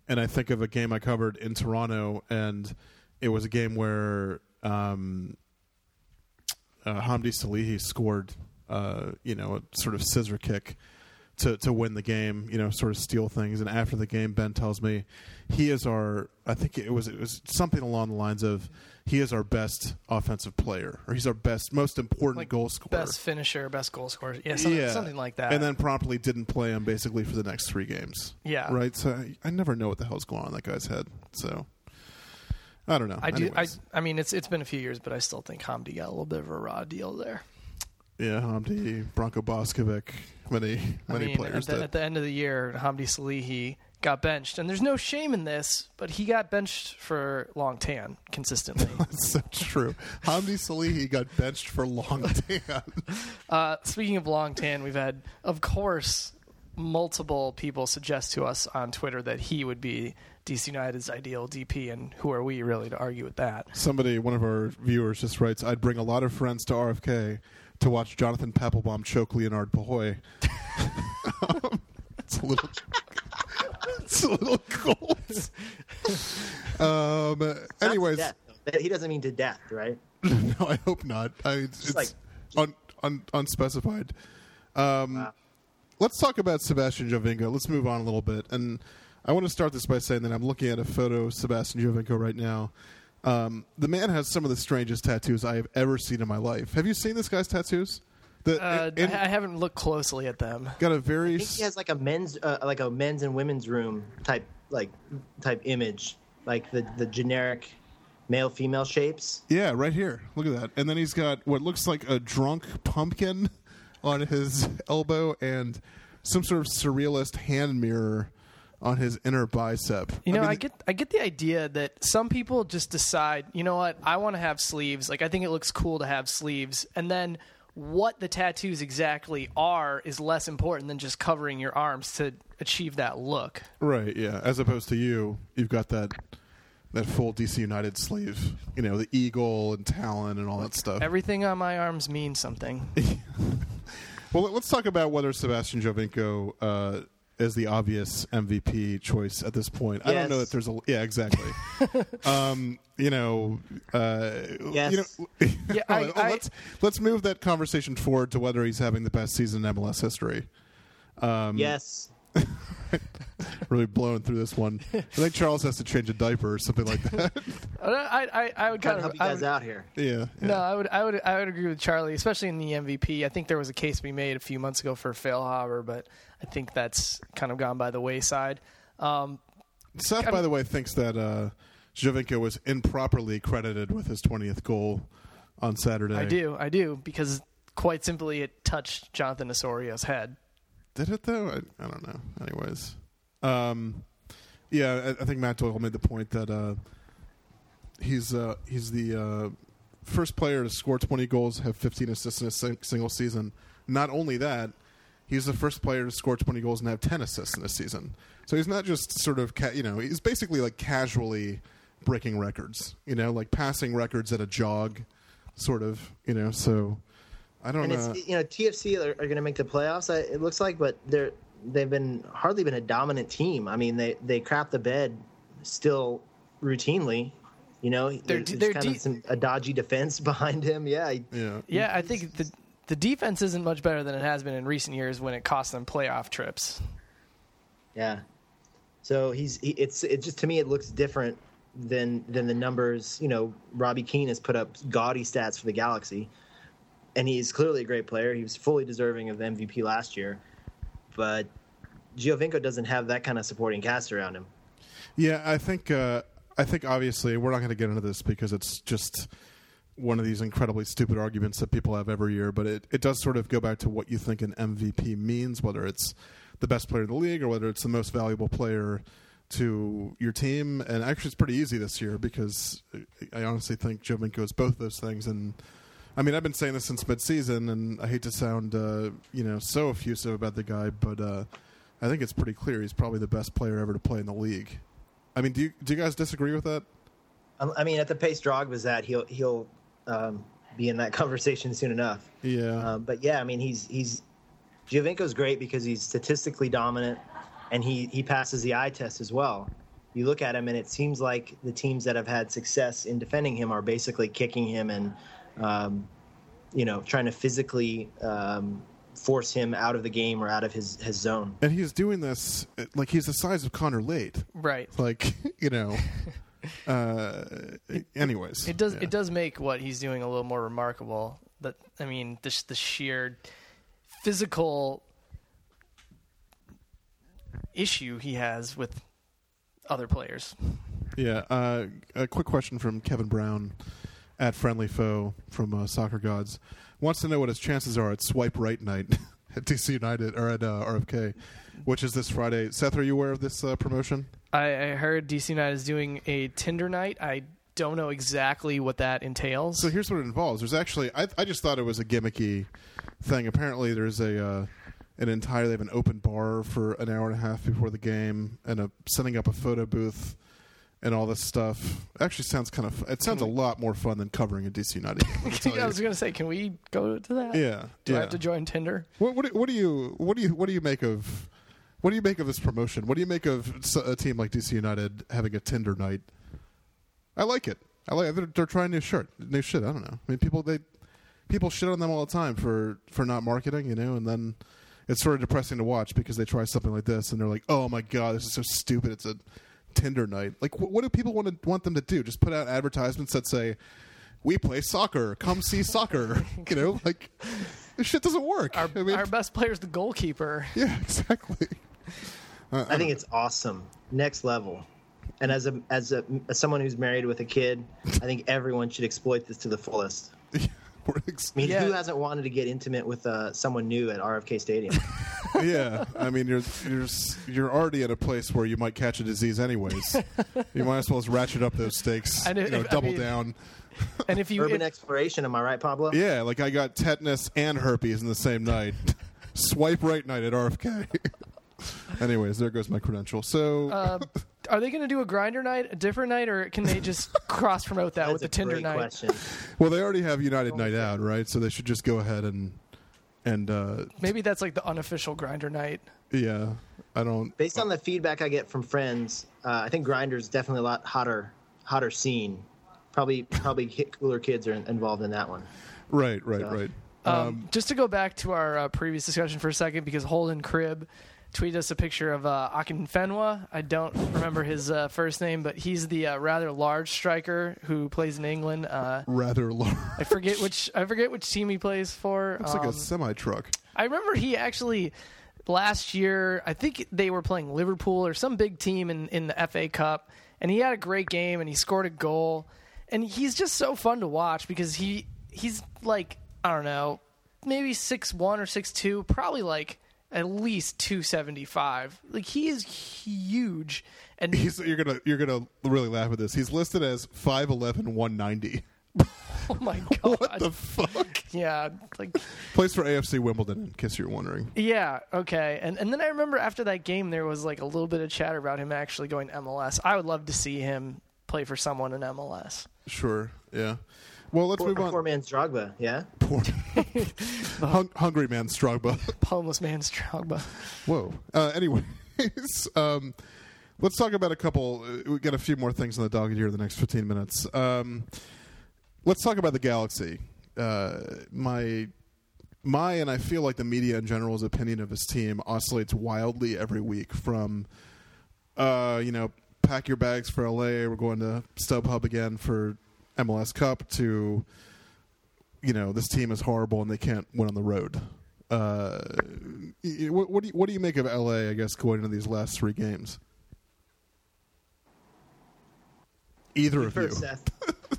and I think of a game I covered in Toronto, and it was a game where um, uh, Hamdi Salihi scored, uh, you know, a sort of scissor kick to to win the game, you know, sort of steal things. And after the game, Ben tells me he is our. I think it was it was something along the lines of he is our best offensive player, or he's our best, most important Like goal scorer. Best finisher, best goal scorer. Yeah, something, something like that. And then promptly didn't play him basically for the next three games. Yeah. Right. So I, I never know what the hell's going on in that guy's head. So I don't know. I do. I, I mean, it's it's been a few years, but I still think Hamdi got a little bit of a raw deal there. Yeah, Hamdi, Branko Boskovic, many many I mean, players at the, that at the end of the year, Hamdi Salihi got benched, and there's no shame in this, but he got benched for long tan consistently. That's so true. Hamdi Salihi got benched for long tan. uh, speaking of long tan, we've had, of course, multiple people suggest to us on Twitter that he would be DC United's ideal DP, and who are we really to argue with that? Somebody, one of our viewers, just writes, "I'd bring a lot of friends to RFK to watch Jonathan Papelbon choke Lionard Pajoy." it's a little. it's a little cold. um. Anyways, he doesn't mean to death, right? no, I hope not. I, it's like- un, un, unspecified. Um, Let's talk about Sebastian Giovinco. Let's move on a little bit, and I want to start this by saying that I'm looking at a photo of Sebastian Giovinco right now. Um, the man has some of the strangest tattoos I have ever seen in my life. Have you seen this guy's tattoos? The, Uh, and- I haven't looked closely at them. got a very I think he has like a men's, uh, like a men's and women's room type, like type image, like the the generic male female shapes. Yeah, right here. Look at that. And then he's got what looks like a drunk pumpkin on his elbow and some sort of surrealist hand mirror on his inner bicep. You know, I, mean, get I get the idea that some people just decide, you know what, I want to have sleeves. Like I think it looks cool to have sleeves, and then what the tattoos exactly are is less important than just covering your arms to achieve that look. right, yeah. As opposed to you, you've got that that full DC United sleeve. You know, the eagle and talon and all that stuff. Everything on my arms means something. Well, let's talk about whether Sebastian Giovinco uh, is the obvious MVP choice at this point. I don't know Yes. that there's a yeah exactly. um, you know, uh, Yes. you know, Yeah, I- I- let's let's move that conversation forward to whether he's having the best season in MLS history. Um, yes, Really blowing through this one. I think Charles has to change a diaper or something like that. I, I, I would kind of help you guys would- out here. yeah, yeah. No, I would, I would, I would agree with Charlie, especially in the MVP. I think there was a case to be made a few months ago for Feilhaber, but I think that's kind of gone by the wayside. Um, Seth, I by mean- the way, thinks that uh, Giovinco was improperly credited with his 20th goal on Saturday. I do, I do, because quite simply, it touched Jonathan Osorio's head. Did it though? I, I don't know. Anyways, um, yeah, I, I think Matt Doyle made the point that uh, he's uh, he's the uh, first player to score 20 goals, have 15 assists in a sing- single season. Not only that, he's the first player to score 20 goals and have 10 assists in a season. So he's not just sort of ca- you know he's basically like casually breaking records. You know, like passing records at a jog, sort of. You know, so. I don't And know. it's you know TFC are, are going to make the playoffs. It looks like, but they're they've been hardly been a dominant team. I mean, they they crap the bed still routinely. You know, there's they're kind de- of some, a dodgy defense behind him. Yeah, he- yeah. Yeah, I think the the defense isn't much better than it has been in recent years when it cost them playoff trips. yeah. So he's he, it's it just to me it looks different than than the numbers. You know, Robbie Keane has put up gaudy stats for the Galaxy, and he's clearly a great player. He was fully deserving of MVP last year, but Giovinco doesn't have that kind of supporting cast around him. Yeah, I think uh, I think obviously we're not going to get into this because it's just one of these incredibly stupid arguments that people have every year. But it, it does sort of go back to what you think an MVP means, whether it's the best player in the league or whether it's the most valuable player to your team. And actually, it's pretty easy this year because I honestly think Giovinco is both those things. And I mean, I've been saying this since midseason, and I hate to sound uh, you know so effusive about the guy, but uh, I think it's pretty clear he's probably the best player ever to play in the league. I mean, do you do you guys disagree with that? Um, I mean, at the pace Drogba's at, he'll he'll um, be in that conversation soon enough. Yeah. Um, but yeah, I mean, he's he's Giovinco's great because he's statistically dominant, and he he passes the eye test as well. You look at him, and it seems like the teams that have had success in defending him are basically kicking him and, um, you know, trying to physically um, force him out of the game or out of his his zone. and he's doing this like he's the size of Connor Lade. Right. Like you know. uh, anyways, It does. yeah. It does make what he's doing a little more remarkable. But I mean, the the sheer physical issue he has with other players. Yeah. Uh, a quick question from Kevin Brown at Friendly Foe from uh, Soccer Gods wants to know what his chances are at Swipe Right Night at DC United or at uh, RFK, which is this Friday. Seth, are you aware of this uh, promotion? I, I heard DC United is doing a Tinder night. I don't know exactly what that entails. So here's what it involves. There's actually, I, I just thought it was a gimmicky thing. Apparently, there's a uh, an entire they have an open bar for an hour and a half before the game, and a setting up a photo booth, and all this stuff. Actually, sounds kind of. It sounds a lot more fun than covering a DC United. game, let me tell I was gonna say, can we go to that? Yeah, Do yeah. I have to join Tinder? What, what, do- what do you what do you what do you make of what do you make of this promotion? What do you make of a team like DC United having a Tinder night? I like it. I like they're, they're trying new shirt, new shit. I don't know. I mean, people they people shit on them all the time for for not marketing, you know, and then it's sort of depressing to watch because they try something like this and they're like, oh my god, this is so stupid. It's a Tinder night. Like, wh- what do people want to want them to do? Just put out advertisements that say. We play soccer. Come see soccer. You know, like this shit doesn't work. Our, I mean, our best player's the goalkeeper. yeah, exactly. Uh, I think it's awesome, next level. And as a as a as someone who's married with a kid, I think everyone should exploit this to the fullest. I mean, Yeah. who hasn't wanted to get intimate with uh, someone new at RFK Stadium? Yeah, I mean, you're you're you're already at a place where you might catch a disease anyways. you might as well as ratchet up those stakes. I know- you know, I double mean- down. And if you Urban it- exploration, am I right, Pablo? Yeah, like I got tetanus and herpes in the same night. Swipe right night at RFK. Anyways, there goes my credential. So uh, are they going to do a Grindr night, a different night, or can they just cross promote that That's with the a Tinder great night? question. Well, they already have United Night Out, right? So they should just go ahead and and uh, Maybe that's like the unofficial Grindr night. yeah. I don't. Based on the feedback I get from friends, uh, I think Grindr's definitely a lot hotter, hotter scene. Probably, probably hit cooler kids are in- involved in that one. Right, right, Yeah. right. Um, just to go back to our uh, previous discussion for a second, because Holden Cribb tweeted us a picture of uh, Akinfenwa. I don't remember his uh, first name, but he's the uh, rather large striker who plays in England. Uh, Rather large. I forget which I forget which team he plays for. Looks like a Um, semi truck. I remember he actually last year. I think they were playing Liverpool or some big team in in the FA Cup, and he had a great game and he scored a goal. And he's just so fun to watch because he he's like I don't know, maybe six one or six two, probably like at least two seventy five. Like he is huge, and He's, you're gonna you're gonna really laugh at this. He's listed as 5'11", 190. oh my god, What the fuck? yeah, like Plays for AFC Wimbledon. In case you're wondering. Yeah, okay. And and then I remember after that game there was like a little bit of chatter about him actually going to MLS. I would love to see him play for someone in MLS. Sure. Yeah. Well, let's Poor, move on. poor man's Drogba, yeah. Poor- Hung- hungry man's Strongbow. Homeless man's Strongba. Whoa. Uh, anyways, um, let's talk about a couple. Uh, we got a few more things on the docket here in the next 15 minutes. Um, let's talk about the Galaxy. Uh, my my and I feel like the media in general's opinion of his team oscillates wildly every week. From uh, you know, pack your bags for LA. We're going to StubHub again for MLS Cup. To you know, this team is horrible and they can't win on the road. Uh, what, what do you, what do you make of LA? I guess going into these last three games. Either of you. First, Seth.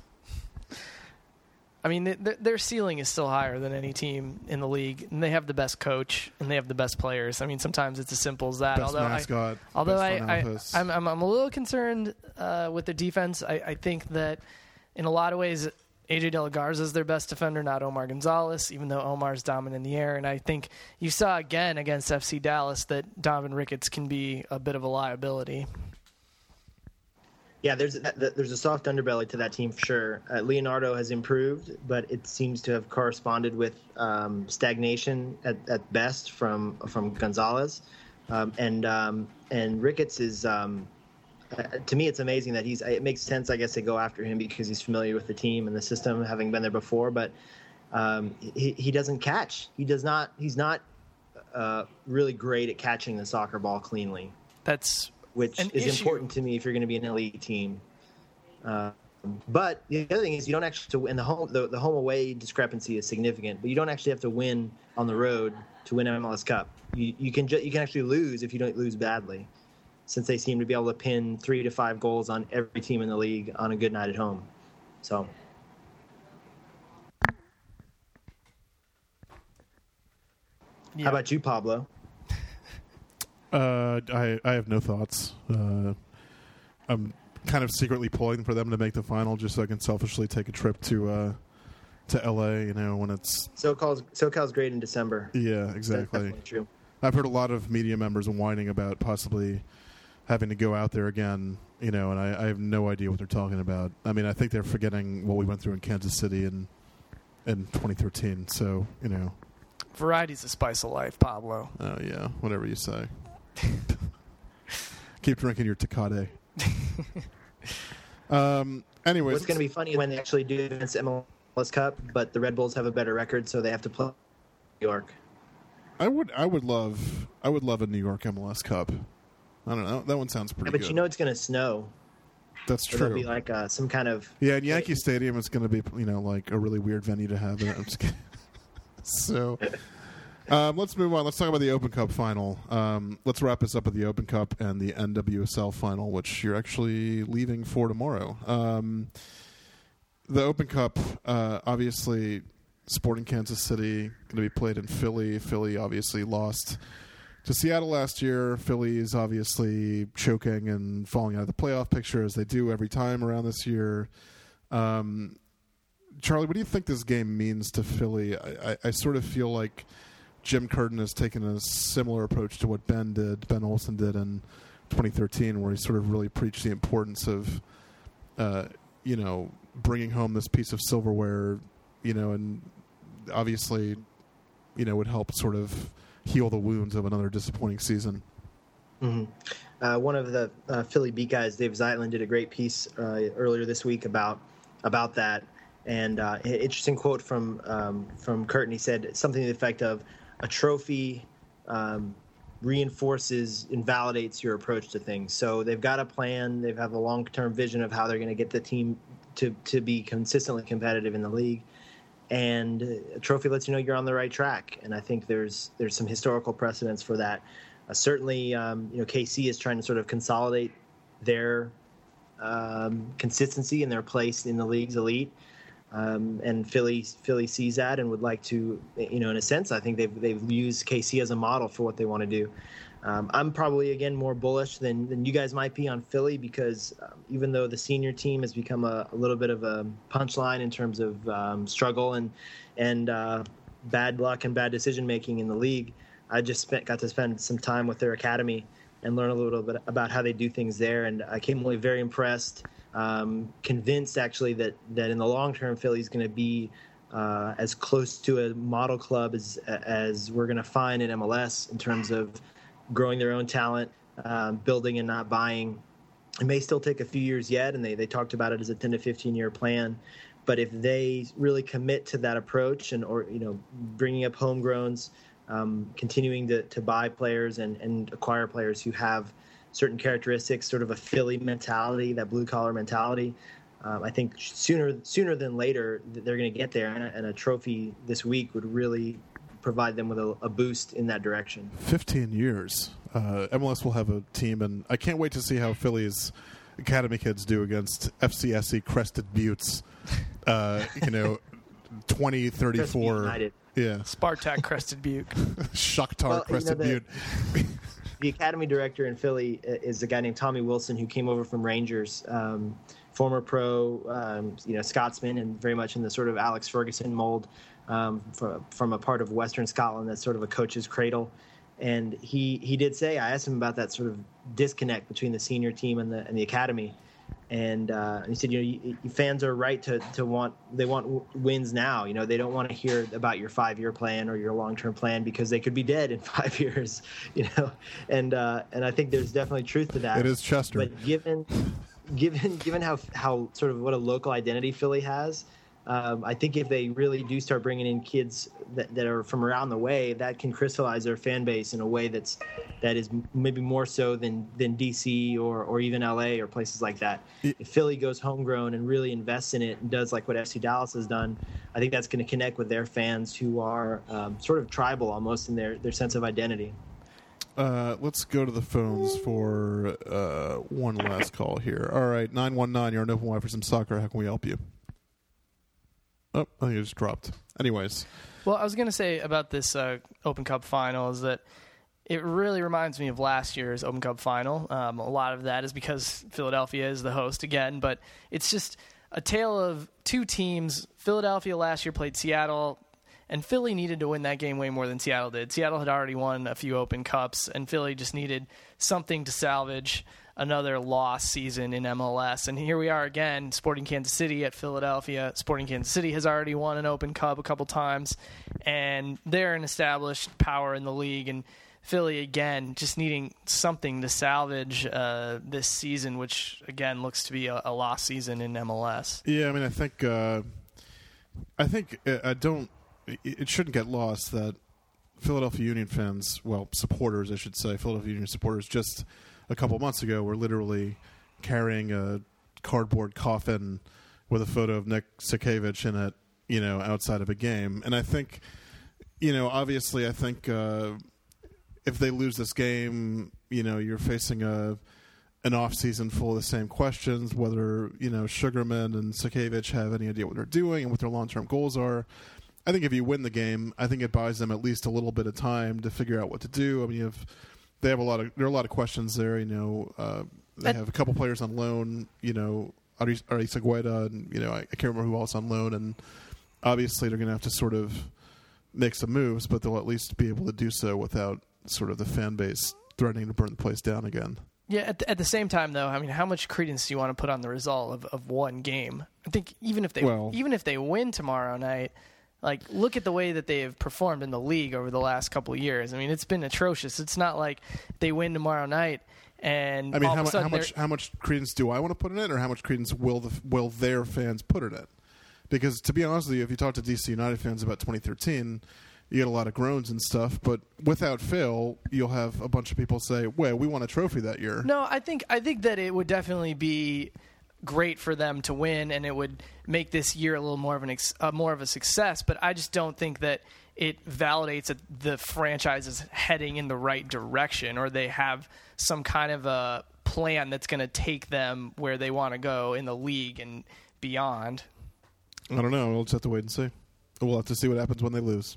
I mean, th- th- their ceiling is still higher than any team in the league, and they have the best coach and they have the best players. I mean, sometimes it's as simple as that. Best although mascot, I, although best I, front I office. I'm, I'm I'm a little concerned uh, with the defense. I, I think that in a lot of ways. AJ De La Garza is their best defender, not Omar Gonzalez, even though Omar's dominant in the air. And I think you saw again against FC Dallas that Donovan Ricketts can be a bit of a liability. Yeah, there's there's a soft underbelly to that team for sure. Uh, Leonardo has improved, but it seems to have corresponded with um, stagnation at, at best from from Gonzalez, um, and um, and Ricketts is. Uh, to me, it's amazing that he's. It makes sense, I guess, to go after him because he's familiar with the team and the system, having been there before. But um, he he doesn't catch. He does not. He's not uh, really great at catching the soccer ball cleanly That's which is issue. important to me if you're going to be an elite team. Uh, but the other thing is you don't actually have to win the home the, the home away discrepancy is significant, but you don't actually have to win on the road to win MLS Cup. You you can ju- you can actually lose if you don't lose badly, since they seem to be able to pin three to five goals on every team in the league on a good night at home. So yeah. how about you, Pablo? Uh, I I have no thoughts. Uh, I'm kind of secretly pulling for them to make the final, just so I can selfishly take a trip to uh, to LA. You know, when it's SoCal's SoCal's great in December. yeah, exactly. definitely true. I've heard a lot of media members whining about possibly having to go out there again. You know, and I, I have no idea what they're talking about. I mean, I think they're forgetting what we went through in Kansas City in in 2013. So you know, Variety's the spice of life, Pablo. oh yeah, whatever you say. Keep drinking your Tecate. um. Anyways, What's going to be funny when they actually do against MLS Cup, but the Red Bulls have a better record, so they have to play New York. I would I would love I would love a New York MLS Cup. I don't know. That one sounds Yeah, pretty but good. you know it's going to snow. That's true. true. be like uh, some kind of yeah, in Yankee Stadium, it's going to be you know like a really weird venue to have. it. I'm just kidding. so, um, let's move on. Let's talk about the Open Cup final. Um, let's wrap this up with the Open Cup and the NWSL final, which you're actually leaving for tomorrow. Um, the Open Cup, uh, obviously, Sporting Kansas City going to be played in Philly. Philly obviously lost to Seattle last year. Philly is obviously choking and falling out of the playoff picture as they do every time around this year. Um, Charlie, what do you think this game means to Philly? I, I, I sort of feel like Jim Curtin has taken a similar approach to what Ben did, Ben Olsen did in 2013, where he sort of really preached the importance of, uh, you know, bringing home this piece of silverware, you know, and obviously, you know, would help sort of heal the wounds of another disappointing season. Uh, one of the uh, Philly beat guys, Dave Zeitlin, did a great piece uh, earlier this week about about that. And uh, interesting quote from um, from Curtin. He said something to the effect of, "A trophy um, reinforces and validates your approach to things." So they've got a plan. They have a long term vision of how they're going to get the team to to be consistently competitive in the league. And a trophy lets you know you're on the right track. And I think there's there's some historical precedents for that. Uh, certainly, um, you know, KC is trying to sort of consolidate their um, consistency and their place in the league's elite. Um, and Philly, Philly sees that and would like to, you know, in a sense, I think they've they've used KC as a model for what they want to do. Um, I'm probably again more bullish than, than you guys might be on Philly because um, even though the senior team has become a, a little bit of a punchline in terms of um, struggle and and uh, bad luck and bad decision making in the league, I just spent, got to spend some time with their academy and learn a little bit about how they do things there. And I came away very impressed, um, convinced actually that that in the long term, Philly's going to be uh, as close to a model club as as we're going to find in MLS in terms of growing their own talent, um, building and not buying. It may still take a few years yet, and they, they talked about it as a 10 to 15 year plan. But if they really commit to that approach and or you know bringing up homegrowns, um, continuing to, to buy players and, and acquire players who have certain characteristics, sort of a Philly mentality, that blue collar mentality. Um, I think sooner sooner than later they're going to get there, and a, and a trophy this week would really provide them with a, a boost in that direction. 15 years. Uh, MLS will have a team, and I can't wait to see how Philly's academy kids do against FCSE Crested Buttes. Uh, you know, 2034. United. Yeah. Spartak Crested Butte. Shakhtar Well, you know, Crested the- Butte. the academy director in Philly uh, is a guy named Tommy Wilson who came over from Rangers, um, former pro, um, you know, Scotsman, and very much in the sort of Alex Ferguson mold um, from, from a part of Western Scotland that's sort of a coach's cradle. And he he did say I asked him about that sort of disconnect between the senior team and the and the academy, and, uh, and he said you know you, fans are right to to want they want w- wins now. You know they don't want to hear about your five year plan or your long term plan because they could be dead in five years. You know, and uh, and I think there's definitely truth to that. It is Chester. But given given given how how sort of what a local identity Philly has, um, I think if they really do start bringing in kids that, that are from around the way, that can crystallize their fan base in a way that's that is maybe more so than than DC or or even LA or places like that. If Philly goes homegrown and really invests in it and does like what FC Dallas has done, I think that's going to connect with their fans who are um, sort of tribal almost in their their sense of identity. Uh, let's go to the phones for uh, one last call here. All right, 919, you're on Open Wide for some soccer. How can we help you? Oh, I think it just dropped. Anyways, Well, I was going to say about this uh, Open Cup final is that it really reminds me of last year's Open Cup final. Um, a lot of that is because Philadelphia is the host again, but it's just a tale of two teams. Philadelphia last year played Seattle, And Philly needed to win that game way more than Seattle did. Seattle had already won a few Open Cups, and Philly just needed something to salvage another lost season in MLS. And here we are again, Sporting Kansas City at Philadelphia. Sporting Kansas City has already won an Open Cup a couple times, and they're an established power in the league. And Philly again, just needing something to salvage uh, this season, which again looks to be a, a lost season in MLS. Yeah, I mean, I think uh, I think uh, I don't. it- It shouldn't get lost that Philadelphia Union fans, well, supporters, I should say, Philadelphia Union supporters, just a couple months ago were literally carrying a cardboard coffin with a photo of Nick Sakiewicz in it, you know, outside of a game. And I think, you know, obviously, I think uh, if they lose this game, you know, you're facing a an off season full of the same questions, whether you know Sugarman and Sakiewicz have any idea what they're doing and what their long term goals are. I think if you win the game, I think it buys them at least a little bit of time to figure out what to do. I mean, you have, they have a lot of there are a lot of questions there. You know, uh, they And- have a couple players on loan. You know, Ari Aristeguieta, and you know I, I can't remember who else on loan. And obviously, they're going to have to sort of make some moves, but they'll at least be able to do so without sort of the fan base threatening to burn the place down again. Yeah, at the, at the same time, though, I mean, how much credence do you want to put on the result of, of one game? I think even if they Well- even if they win tomorrow night, like look at the way that they have performed in the league over the last couple of years. I mean, it's been atrocious. It's not like they win tomorrow night and I mean, all how, of a sudden how much how much credence do I want to put in it, or how much credence will the will their fans put in it? Because to be honest with you, if you talk to DC United fans about 2013, you get a lot of groans and stuff. But without fail, you'll have a bunch of people say, "Well, we won a trophy that year." No, I think I think that it would definitely be great for them to win, and it would make this year a little more of an ex, uh, more of a success. But I just don't think that it validates that the franchise is heading in the right direction, or they have some kind of a plan that's going to take them where they want to go in the league and beyond. I don't know. We'll just have to wait and see. We'll have to see what happens when they lose.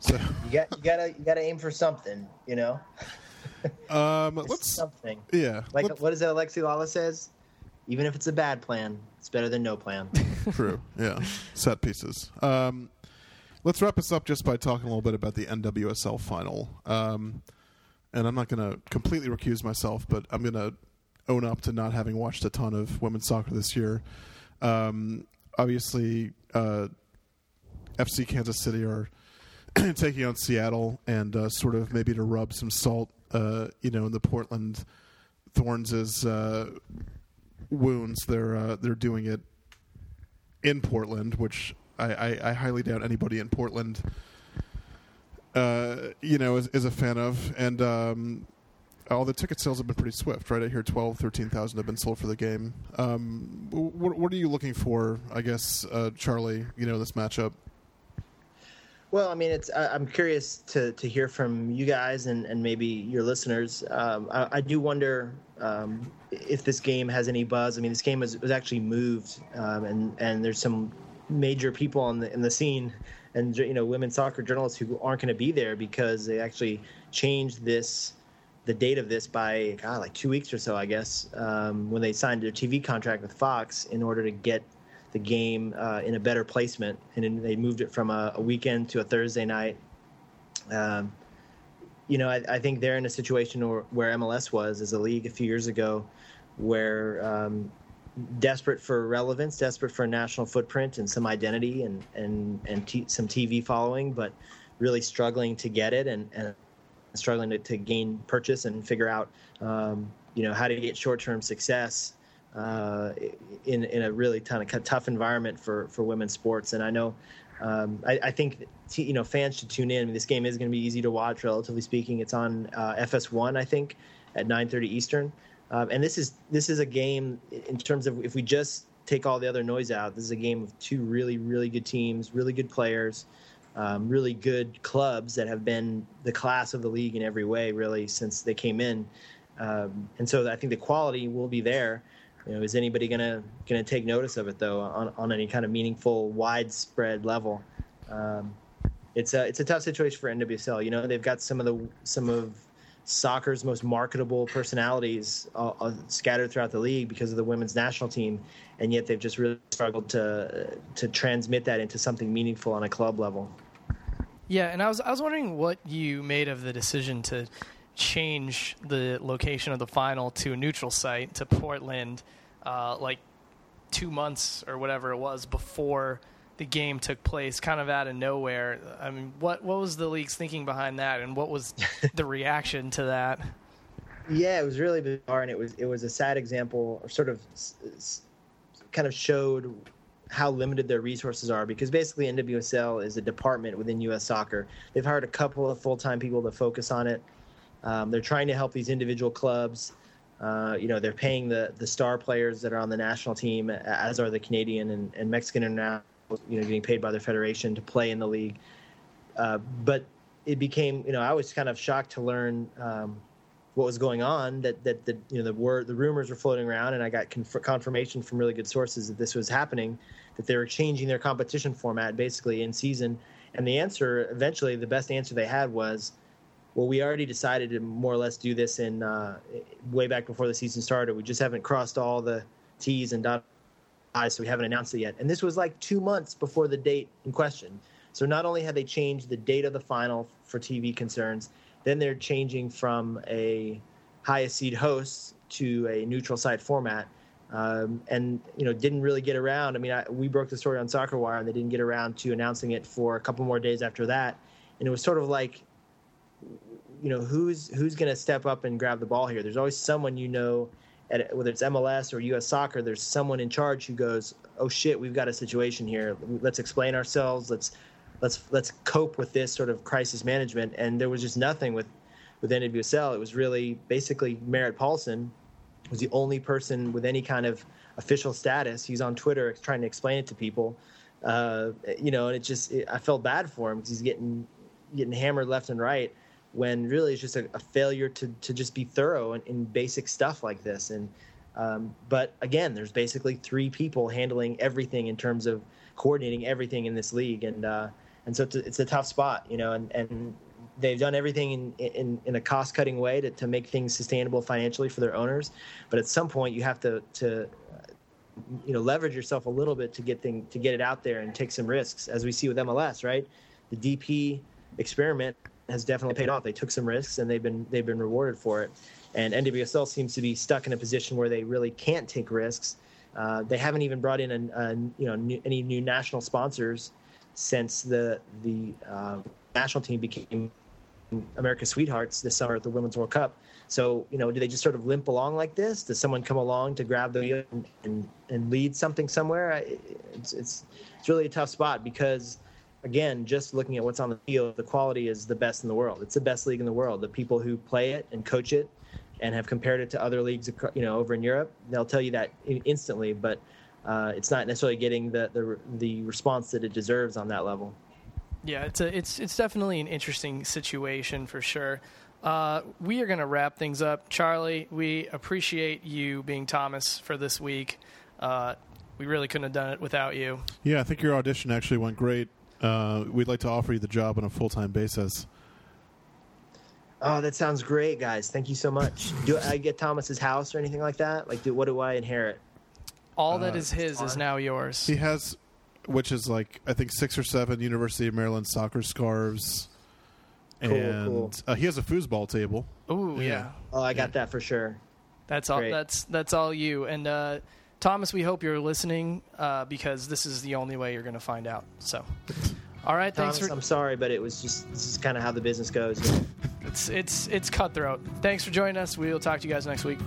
So, You got you gotta you gotta aim for something, you know. um, let's something. yeah, Like let's- what is it Alexi Lalas says? Even if it's a bad plan, it's better than no plan. True. Yeah. Set pieces. Um, let's wrap this up just by talking a little bit about the NWSL final. Um, and I'm not going to completely recuse myself, but I'm going to own up to not having watched a ton of women's soccer this year. Um, obviously, uh, FC Kansas City are taking on Seattle, and uh, sort of maybe to rub some salt, uh, you know, in the Portland Thorns' uh, wounds. They're uh, they're doing it in Portland, which I, I, I highly doubt anybody in Portland, uh, you know, is, is a fan of. And um, all the ticket sales have been pretty swift, right? I hear 12, 13,000 have been sold for the game. Um, what, what are you looking for, I guess, uh, Charlie, you know, this matchup? Well, I mean, it's. I, I'm curious to, to hear from you guys and, and maybe your listeners. Um, I, I do wonder um, if this game has any buzz. I mean, this game was, was actually moved, um, and and there's some major people on the in the scene, and you know, women's soccer journalists who aren't going to be there because they actually changed this, the date of this by God, like two weeks or so, I guess, um, when they signed their TV contract with Fox in order to get the game uh, in a better placement, and they moved it from a, a weekend to a Thursday night. Um, you know, I, I think they're in a situation where, where MLS was as a league a few years ago, where um, desperate for relevance, desperate for a national footprint and some identity and and and t- some TV following, but really struggling to get it and, and struggling to, to gain purchase and figure out, um, you know, how to get short-term success uh, in in a really kind of tough environment for for women's sports. And I know, um, I, I think t- you know fans should tune in. I mean, this game is going to be easy to watch, relatively speaking. It's on uh, FS1, I think, at 9:30 Eastern. Um, and this is this is a game in terms of if we just take all the other noise out. This is a game of two really really good teams, really good players. Um, really good clubs that have been the class of the league in every way, really, since they came in. Um, and so I think the quality will be there. You know, is anybody gonna gonna take notice of it though on, on any kind of meaningful, widespread level? Um, it's a it's a tough situation for NWSL. You know, they've got some of the some of soccer's most marketable personalities uh, uh, scattered throughout the league because of the women's national team, and yet they've just really struggled to to transmit that into something meaningful on a club level. Yeah, and I was I was wondering what you made of the decision to change the location of the final to a neutral site to Portland, uh, like two months or whatever it was before the game took place, kind of out of nowhere. I mean, what what was the league's thinking behind that, and what was the reaction to that? Yeah, it was really bizarre, and it was it was a sad example, or sort of kind of showed how limited their resources are. Because basically, NWSL is a department within U.S. Soccer. They've hired a couple of full time people to focus on it. Um, they're trying to help these individual clubs. Uh, you know, they're paying the the star players that are on the national team, as are the Canadian and, and Mexican internationals. You know, getting paid by their federation to play in the league. Uh, but it became, you know, I was kind of shocked to learn. Um, what was going on that that the you know the word the rumors were floating around and I got conf- confirmation from really good sources that this was happening that they were changing their competition format basically in season and the answer eventually the best answer they had was well we already decided to more or less do this in uh, way back before the season started we just haven't crossed all the T's and dot I's so we haven't announced it yet and this was like two months before the date in question so not only had they changed the date of the final for TV concerns then they're changing from a highest seed host to a neutral site format. Um, and you know didn't really get around. I mean, I, we broke the story on Soccer Wire, and they didn't get around to announcing it for a couple more days after that. And it was sort of like, you know, who's who's going to step up and grab the ball here? There's always someone you know, at, whether it's MLS or U.S. Soccer. There's someone in charge who goes, "Oh shit, we've got a situation here. Let's explain ourselves. Let's let's let's cope with this sort of crisis management." And there was just nothing with with NWSL. It was really basically Merritt Paulson was the only person with any kind of official status. He's on Twitter trying to explain it to people. Uh, you know, and it just it, I felt bad for him because he's getting getting hammered left and right when really it's just a, a failure to to just be thorough in, in basic stuff like this. And um, but again, there's basically three people handling everything in terms of coordinating everything in this league, and uh, and so it's a, it's a tough spot, you know, and and they've done everything in, in, in a cost cutting way to, to make things sustainable financially for their owners. But at some point, you have to to you know leverage yourself a little bit to get thing to get it out there and take some risks, as we see with MLS. Right, the DP experiment has definitely paid off. They took some risks and they've been they've been rewarded for it. And NWSL seems to be stuck in a position where they really can't take risks. Uh, they haven't even brought in a, you know new, any new national sponsors since the the uh, national team became America's Sweethearts this summer at the Women's World Cup. So, you know, do they just sort of limp along like this? Does someone come along to grab the and, and, and lead something somewhere? It's, it's, it's really a tough spot because, again, just looking at what's on the field, the quality is the best in the world. It's the best league in the world. The people who play it and coach it and have compared it to other leagues, you know, over in Europe, they'll tell you that instantly. But uh, it's not necessarily getting the, the the response that it deserves on that level. Yeah, it's a, it's it's definitely an interesting situation for sure. Uh, we are going to wrap things up, Charlie. We appreciate you being Thomas for this week. Uh, we really couldn't have done it without you. Yeah, I think your audition actually went great. Uh, we'd like to offer you the job on a full time basis. Oh, that sounds great, guys. Thank you so much. Do I get Thomas's house or anything like that? Like, do what do I inherit? All that Uh, is his is now yours. He has, which is like I think six or seven University of Maryland soccer scarves, Cool, and cool. Uh, he has a foosball table. Ooh, yeah. Yeah. Oh, I got that for sure. That's all. Great. That's that's all you. And uh, Thomas, we hope you're listening uh, because this is the only way you're going to find out. So, all right. Thomas, Thanks for. I'm sorry, but it was just this is kind of how the business goes. It's it's it's cutthroat. Thanks for joining us. We will talk to you guys next week.